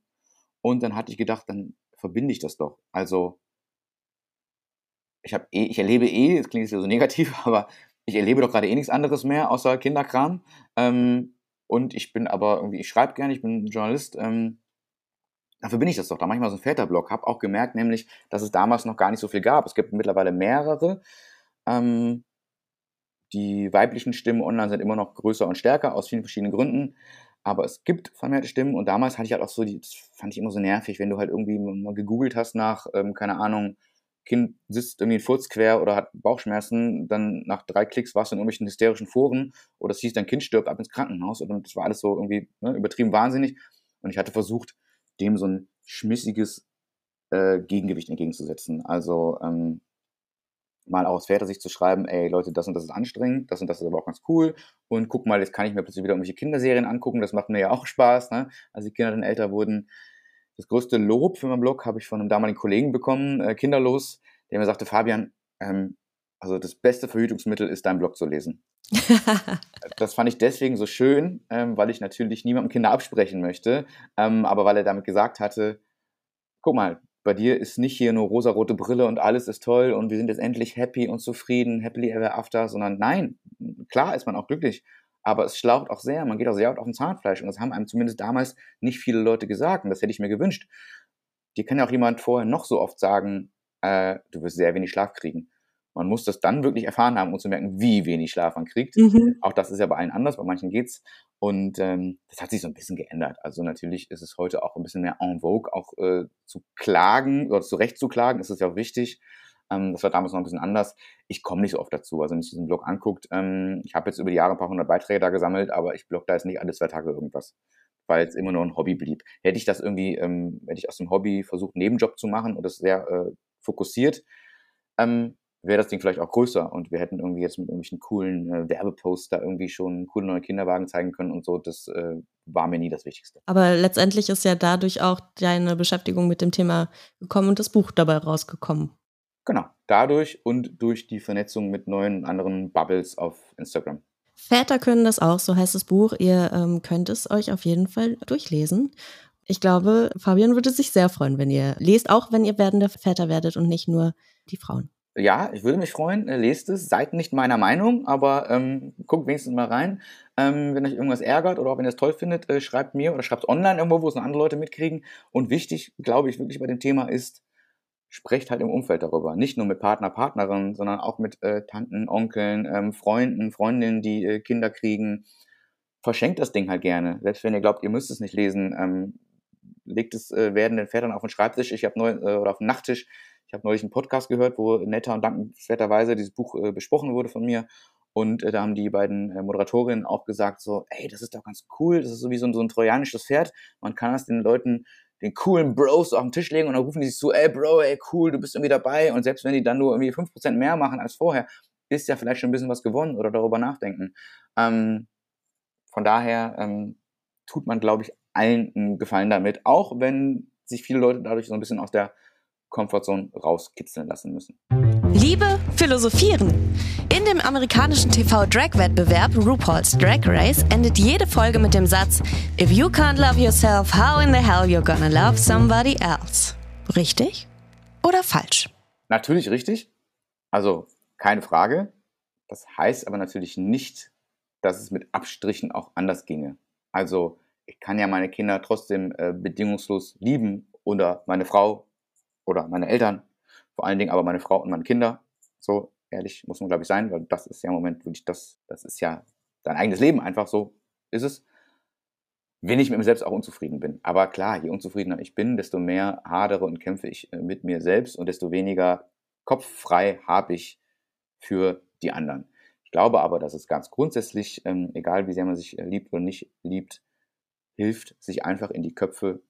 Speaker 1: Und dann hatte ich gedacht, dann verbinde ich das doch. Also ich eh, ich erlebe eh, das klingt jetzt so negativ, aber ich erlebe doch gerade eh nichts anderes mehr außer Kinderkram. Ähm, und ich bin aber irgendwie, ich schreibe gerne, ich bin Journalist. Ähm, dafür bin ich das doch. Da mache ich mal so einen Väterblog. Habe auch gemerkt, nämlich, dass es damals noch gar nicht so viel gab. Es gibt mittlerweile mehrere. Ähm, die weiblichen Stimmen online sind immer noch größer und stärker aus vielen verschiedenen Gründen. Aber es gibt vermehrte Stimmen und damals hatte ich halt auch so, die, das fand ich immer so nervig, wenn du halt irgendwie mal gegoogelt hast nach, ähm, keine Ahnung, Kind sitzt irgendwie Furz quer oder hat Bauchschmerzen, dann nach drei Klicks warst du in irgendwelchen hysterischen Foren oder es hieß, dein Kind stirbt ab ins Krankenhaus und das war alles so irgendwie ne, übertrieben wahnsinnig und ich hatte versucht, dem so ein schmissiges äh, Gegengewicht entgegenzusetzen. Also ähm, mal aus Väter-Sicht zu schreiben, ey Leute, das und das ist anstrengend, das und das ist aber auch ganz cool und guck mal, jetzt kann ich mir plötzlich wieder irgendwelche Kinderserien angucken, das macht mir ja auch Spaß, ne? als die Kinder dann älter wurden das größte Lob für meinen Blog habe ich von einem damaligen Kollegen bekommen, äh, kinderlos, der mir sagte, Fabian, ähm, also das beste Verhütungsmittel ist, deinen Blog zu lesen. das fand ich deswegen so schön, ähm, weil ich natürlich niemandem Kinder absprechen möchte, ähm, aber weil er damit gesagt hatte, guck mal, bei dir ist nicht hier nur rosarote Brille und alles ist toll und wir sind jetzt endlich happy und zufrieden, happily ever after, sondern nein, klar ist man auch glücklich aber es schlaucht auch sehr, man geht auch sehr auf den Zahnfleisch und das haben einem zumindest damals nicht viele Leute gesagt und das hätte ich mir gewünscht. Dir kann ja auch jemand vorher noch so oft sagen, äh, du wirst sehr wenig Schlaf kriegen. Man muss das dann wirklich erfahren haben, um zu merken, wie wenig Schlaf man kriegt. Mhm. Auch das ist ja bei allen anders, bei manchen geht's. Und ähm, das hat sich so ein bisschen geändert. Also natürlich ist es heute auch ein bisschen mehr en vogue, auch äh, zu klagen oder zu Recht zu klagen, das ist ja auch wichtig. Ähm, das war damals noch ein bisschen anders. Ich komme nicht so oft dazu. Also wenn ich diesen Blog anguckt, ähm, ich habe jetzt über die Jahre ein paar hundert Beiträge da gesammelt, aber ich blog da jetzt nicht alle zwei Tage irgendwas, weil es immer nur ein Hobby blieb. Hätte ich das irgendwie, ähm, hätte ich aus dem Hobby versucht, einen Nebenjob zu machen und das sehr äh, fokussiert, ähm, wäre das Ding vielleicht auch größer und wir hätten irgendwie jetzt mit irgendwelchen coolen äh, Werbeposts da irgendwie schon coole neue Kinderwagen zeigen können und so. Das äh, war mir nie das Wichtigste.
Speaker 4: Aber letztendlich ist ja dadurch auch deine Beschäftigung mit dem Thema gekommen und das Buch dabei rausgekommen.
Speaker 1: Genau, dadurch und durch die Vernetzung mit neuen anderen Bubbles auf Instagram.
Speaker 4: Väter können das auch, so heißt das Buch. Ihr ähm, könnt es euch auf jeden Fall durchlesen. Ich glaube, Fabian würde sich sehr freuen, wenn ihr lest, auch wenn ihr werdende Väter werdet und nicht nur die Frauen.
Speaker 1: Ja, ich würde mich freuen. Äh, lest es. Seid nicht meiner Meinung, aber ähm, guckt wenigstens mal rein. Ähm, wenn euch irgendwas ärgert oder auch wenn ihr es toll findet, äh, schreibt mir oder schreibt es online irgendwo, wo es noch andere Leute mitkriegen. Und wichtig, glaube ich, wirklich bei dem Thema ist, sprecht halt im Umfeld darüber. Nicht nur mit Partner, Partnerinnen, sondern auch mit äh, Tanten, Onkeln, ähm, Freunden, Freundinnen, die äh, Kinder kriegen. Verschenkt das Ding halt gerne. Selbst wenn ihr glaubt, ihr müsst es nicht lesen, ähm, legt es äh, werdenden Vätern auf den Schreibtisch. Ich habe neu äh, oder auf den Nachttisch. Ich habe neulich einen Podcast gehört, wo netter und dankenswerterweise dieses Buch äh, besprochen wurde von mir. Und äh, da haben die beiden äh, Moderatorinnen auch gesagt so, ey, das ist doch ganz cool, das ist so wie so ein, so ein trojanisches Pferd. Man kann das den Leuten den coolen Bros auf den Tisch legen und dann rufen die sich so, ey Bro, ey cool, du bist irgendwie dabei und selbst wenn die dann nur irgendwie 5% mehr machen als vorher, ist ja vielleicht schon ein bisschen was gewonnen oder darüber nachdenken. Ähm, von daher ähm, tut man, glaube ich, allen einen Gefallen damit, auch wenn sich viele Leute dadurch so ein bisschen aus der Comfortzone rauskitzeln lassen müssen.
Speaker 4: Liebe philosophieren. In dem amerikanischen TV-Drag-Wettbewerb RuPaul's Drag Race endet jede Folge mit dem Satz If you can't love yourself, how in the hell you gonna love somebody else? Richtig oder falsch?
Speaker 1: Natürlich richtig. Also keine Frage. Das heißt aber natürlich nicht, dass es mit Abstrichen auch anders ginge. Also ich kann ja meine Kinder trotzdem äh, bedingungslos lieben oder meine Frau oder meine Eltern, vor allen Dingen aber meine Frau und meine Kinder. So ehrlich muss man, glaube ich, sein, weil das ist ja im Moment wirklich das, das ist ja dein eigenes Leben, einfach so ist es. Wenn ich mit mir selbst auch unzufrieden bin. Aber klar, je unzufriedener ich bin, desto mehr hadere und kämpfe ich äh, mit mir selbst und desto weniger kopffrei habe ich für die anderen. Ich glaube aber, dass es ganz grundsätzlich, ähm, egal wie sehr man sich äh, liebt oder nicht liebt, hilft, sich einfach in die Köpfe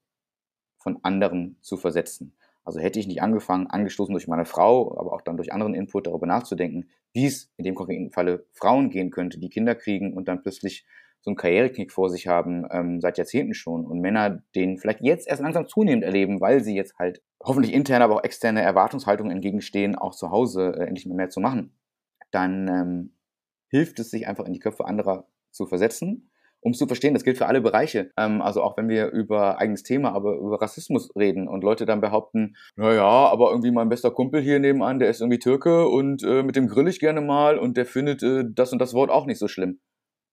Speaker 1: von anderen zu versetzen. Also hätte ich nicht angefangen, angestoßen durch meine Frau, aber auch dann durch anderen Input darüber nachzudenken, wie es in dem konkreten Falle Frauen gehen könnte, die Kinder kriegen und dann plötzlich so einen Karriereknick vor sich haben, ähm, seit Jahrzehnten schon. Und Männer den vielleicht jetzt erst langsam zunehmend erleben, weil sie jetzt halt hoffentlich interne, aber auch externe Erwartungshaltungen entgegenstehen, auch zu Hause äh, endlich mehr zu machen. Dann ähm, hilft es, sich einfach in die Köpfe anderer zu versetzen um zu verstehen, das gilt für alle Bereiche. Ähm, also auch wenn wir über eigenes Thema, aber über Rassismus reden und Leute dann behaupten, naja, aber irgendwie mein bester Kumpel hier nebenan, der ist irgendwie Türke und äh, mit dem grill ich gerne mal und der findet äh, das und das Wort auch nicht so schlimm.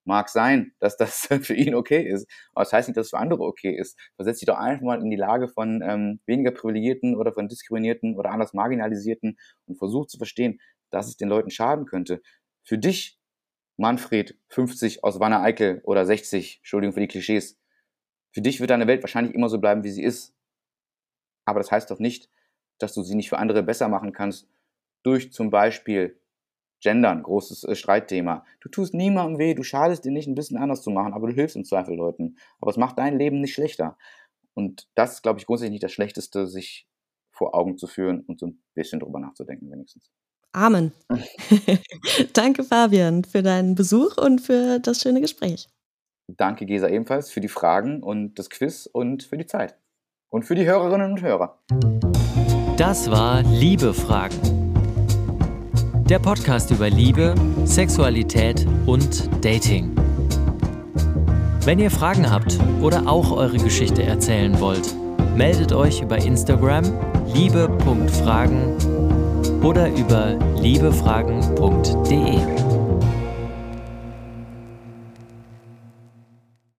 Speaker 1: Mag sein, dass das für ihn okay ist, aber das heißt nicht, dass es für andere okay ist. Versetz dich doch einfach mal in die Lage von ähm, weniger privilegierten oder von diskriminierten oder anders marginalisierten und versuch zu verstehen, dass es den Leuten schaden könnte. Für dich Manfred 50 aus Wanne-Eickel oder 60, Entschuldigung für die Klischees. Für dich wird deine Welt wahrscheinlich immer so bleiben, wie sie ist. Aber das heißt doch nicht, dass du sie nicht für andere besser machen kannst, durch zum Beispiel Gendern, großes äh, Streitthema. Du tust niemandem weh, du schadest dir nicht, ein bisschen anders zu machen, aber du hilfst im Zweifel Leuten. Aber es macht dein Leben nicht schlechter. Und das ist, glaube ich, grundsätzlich nicht das Schlechteste, sich vor Augen zu führen und so ein bisschen drüber nachzudenken, wenigstens.
Speaker 4: Amen. Danke, Fabian, für deinen Besuch und für das schöne Gespräch.
Speaker 1: Danke, Gesa, ebenfalls für die Fragen und das Quiz und für die Zeit. Und für die Hörerinnen und Hörer.
Speaker 3: Das war Liebe Fragen. Der Podcast über Liebe, Sexualität und Dating. Wenn ihr Fragen habt oder auch eure Geschichte erzählen wollt, meldet euch über Instagram liebe.fragen oder über liebefragen.de.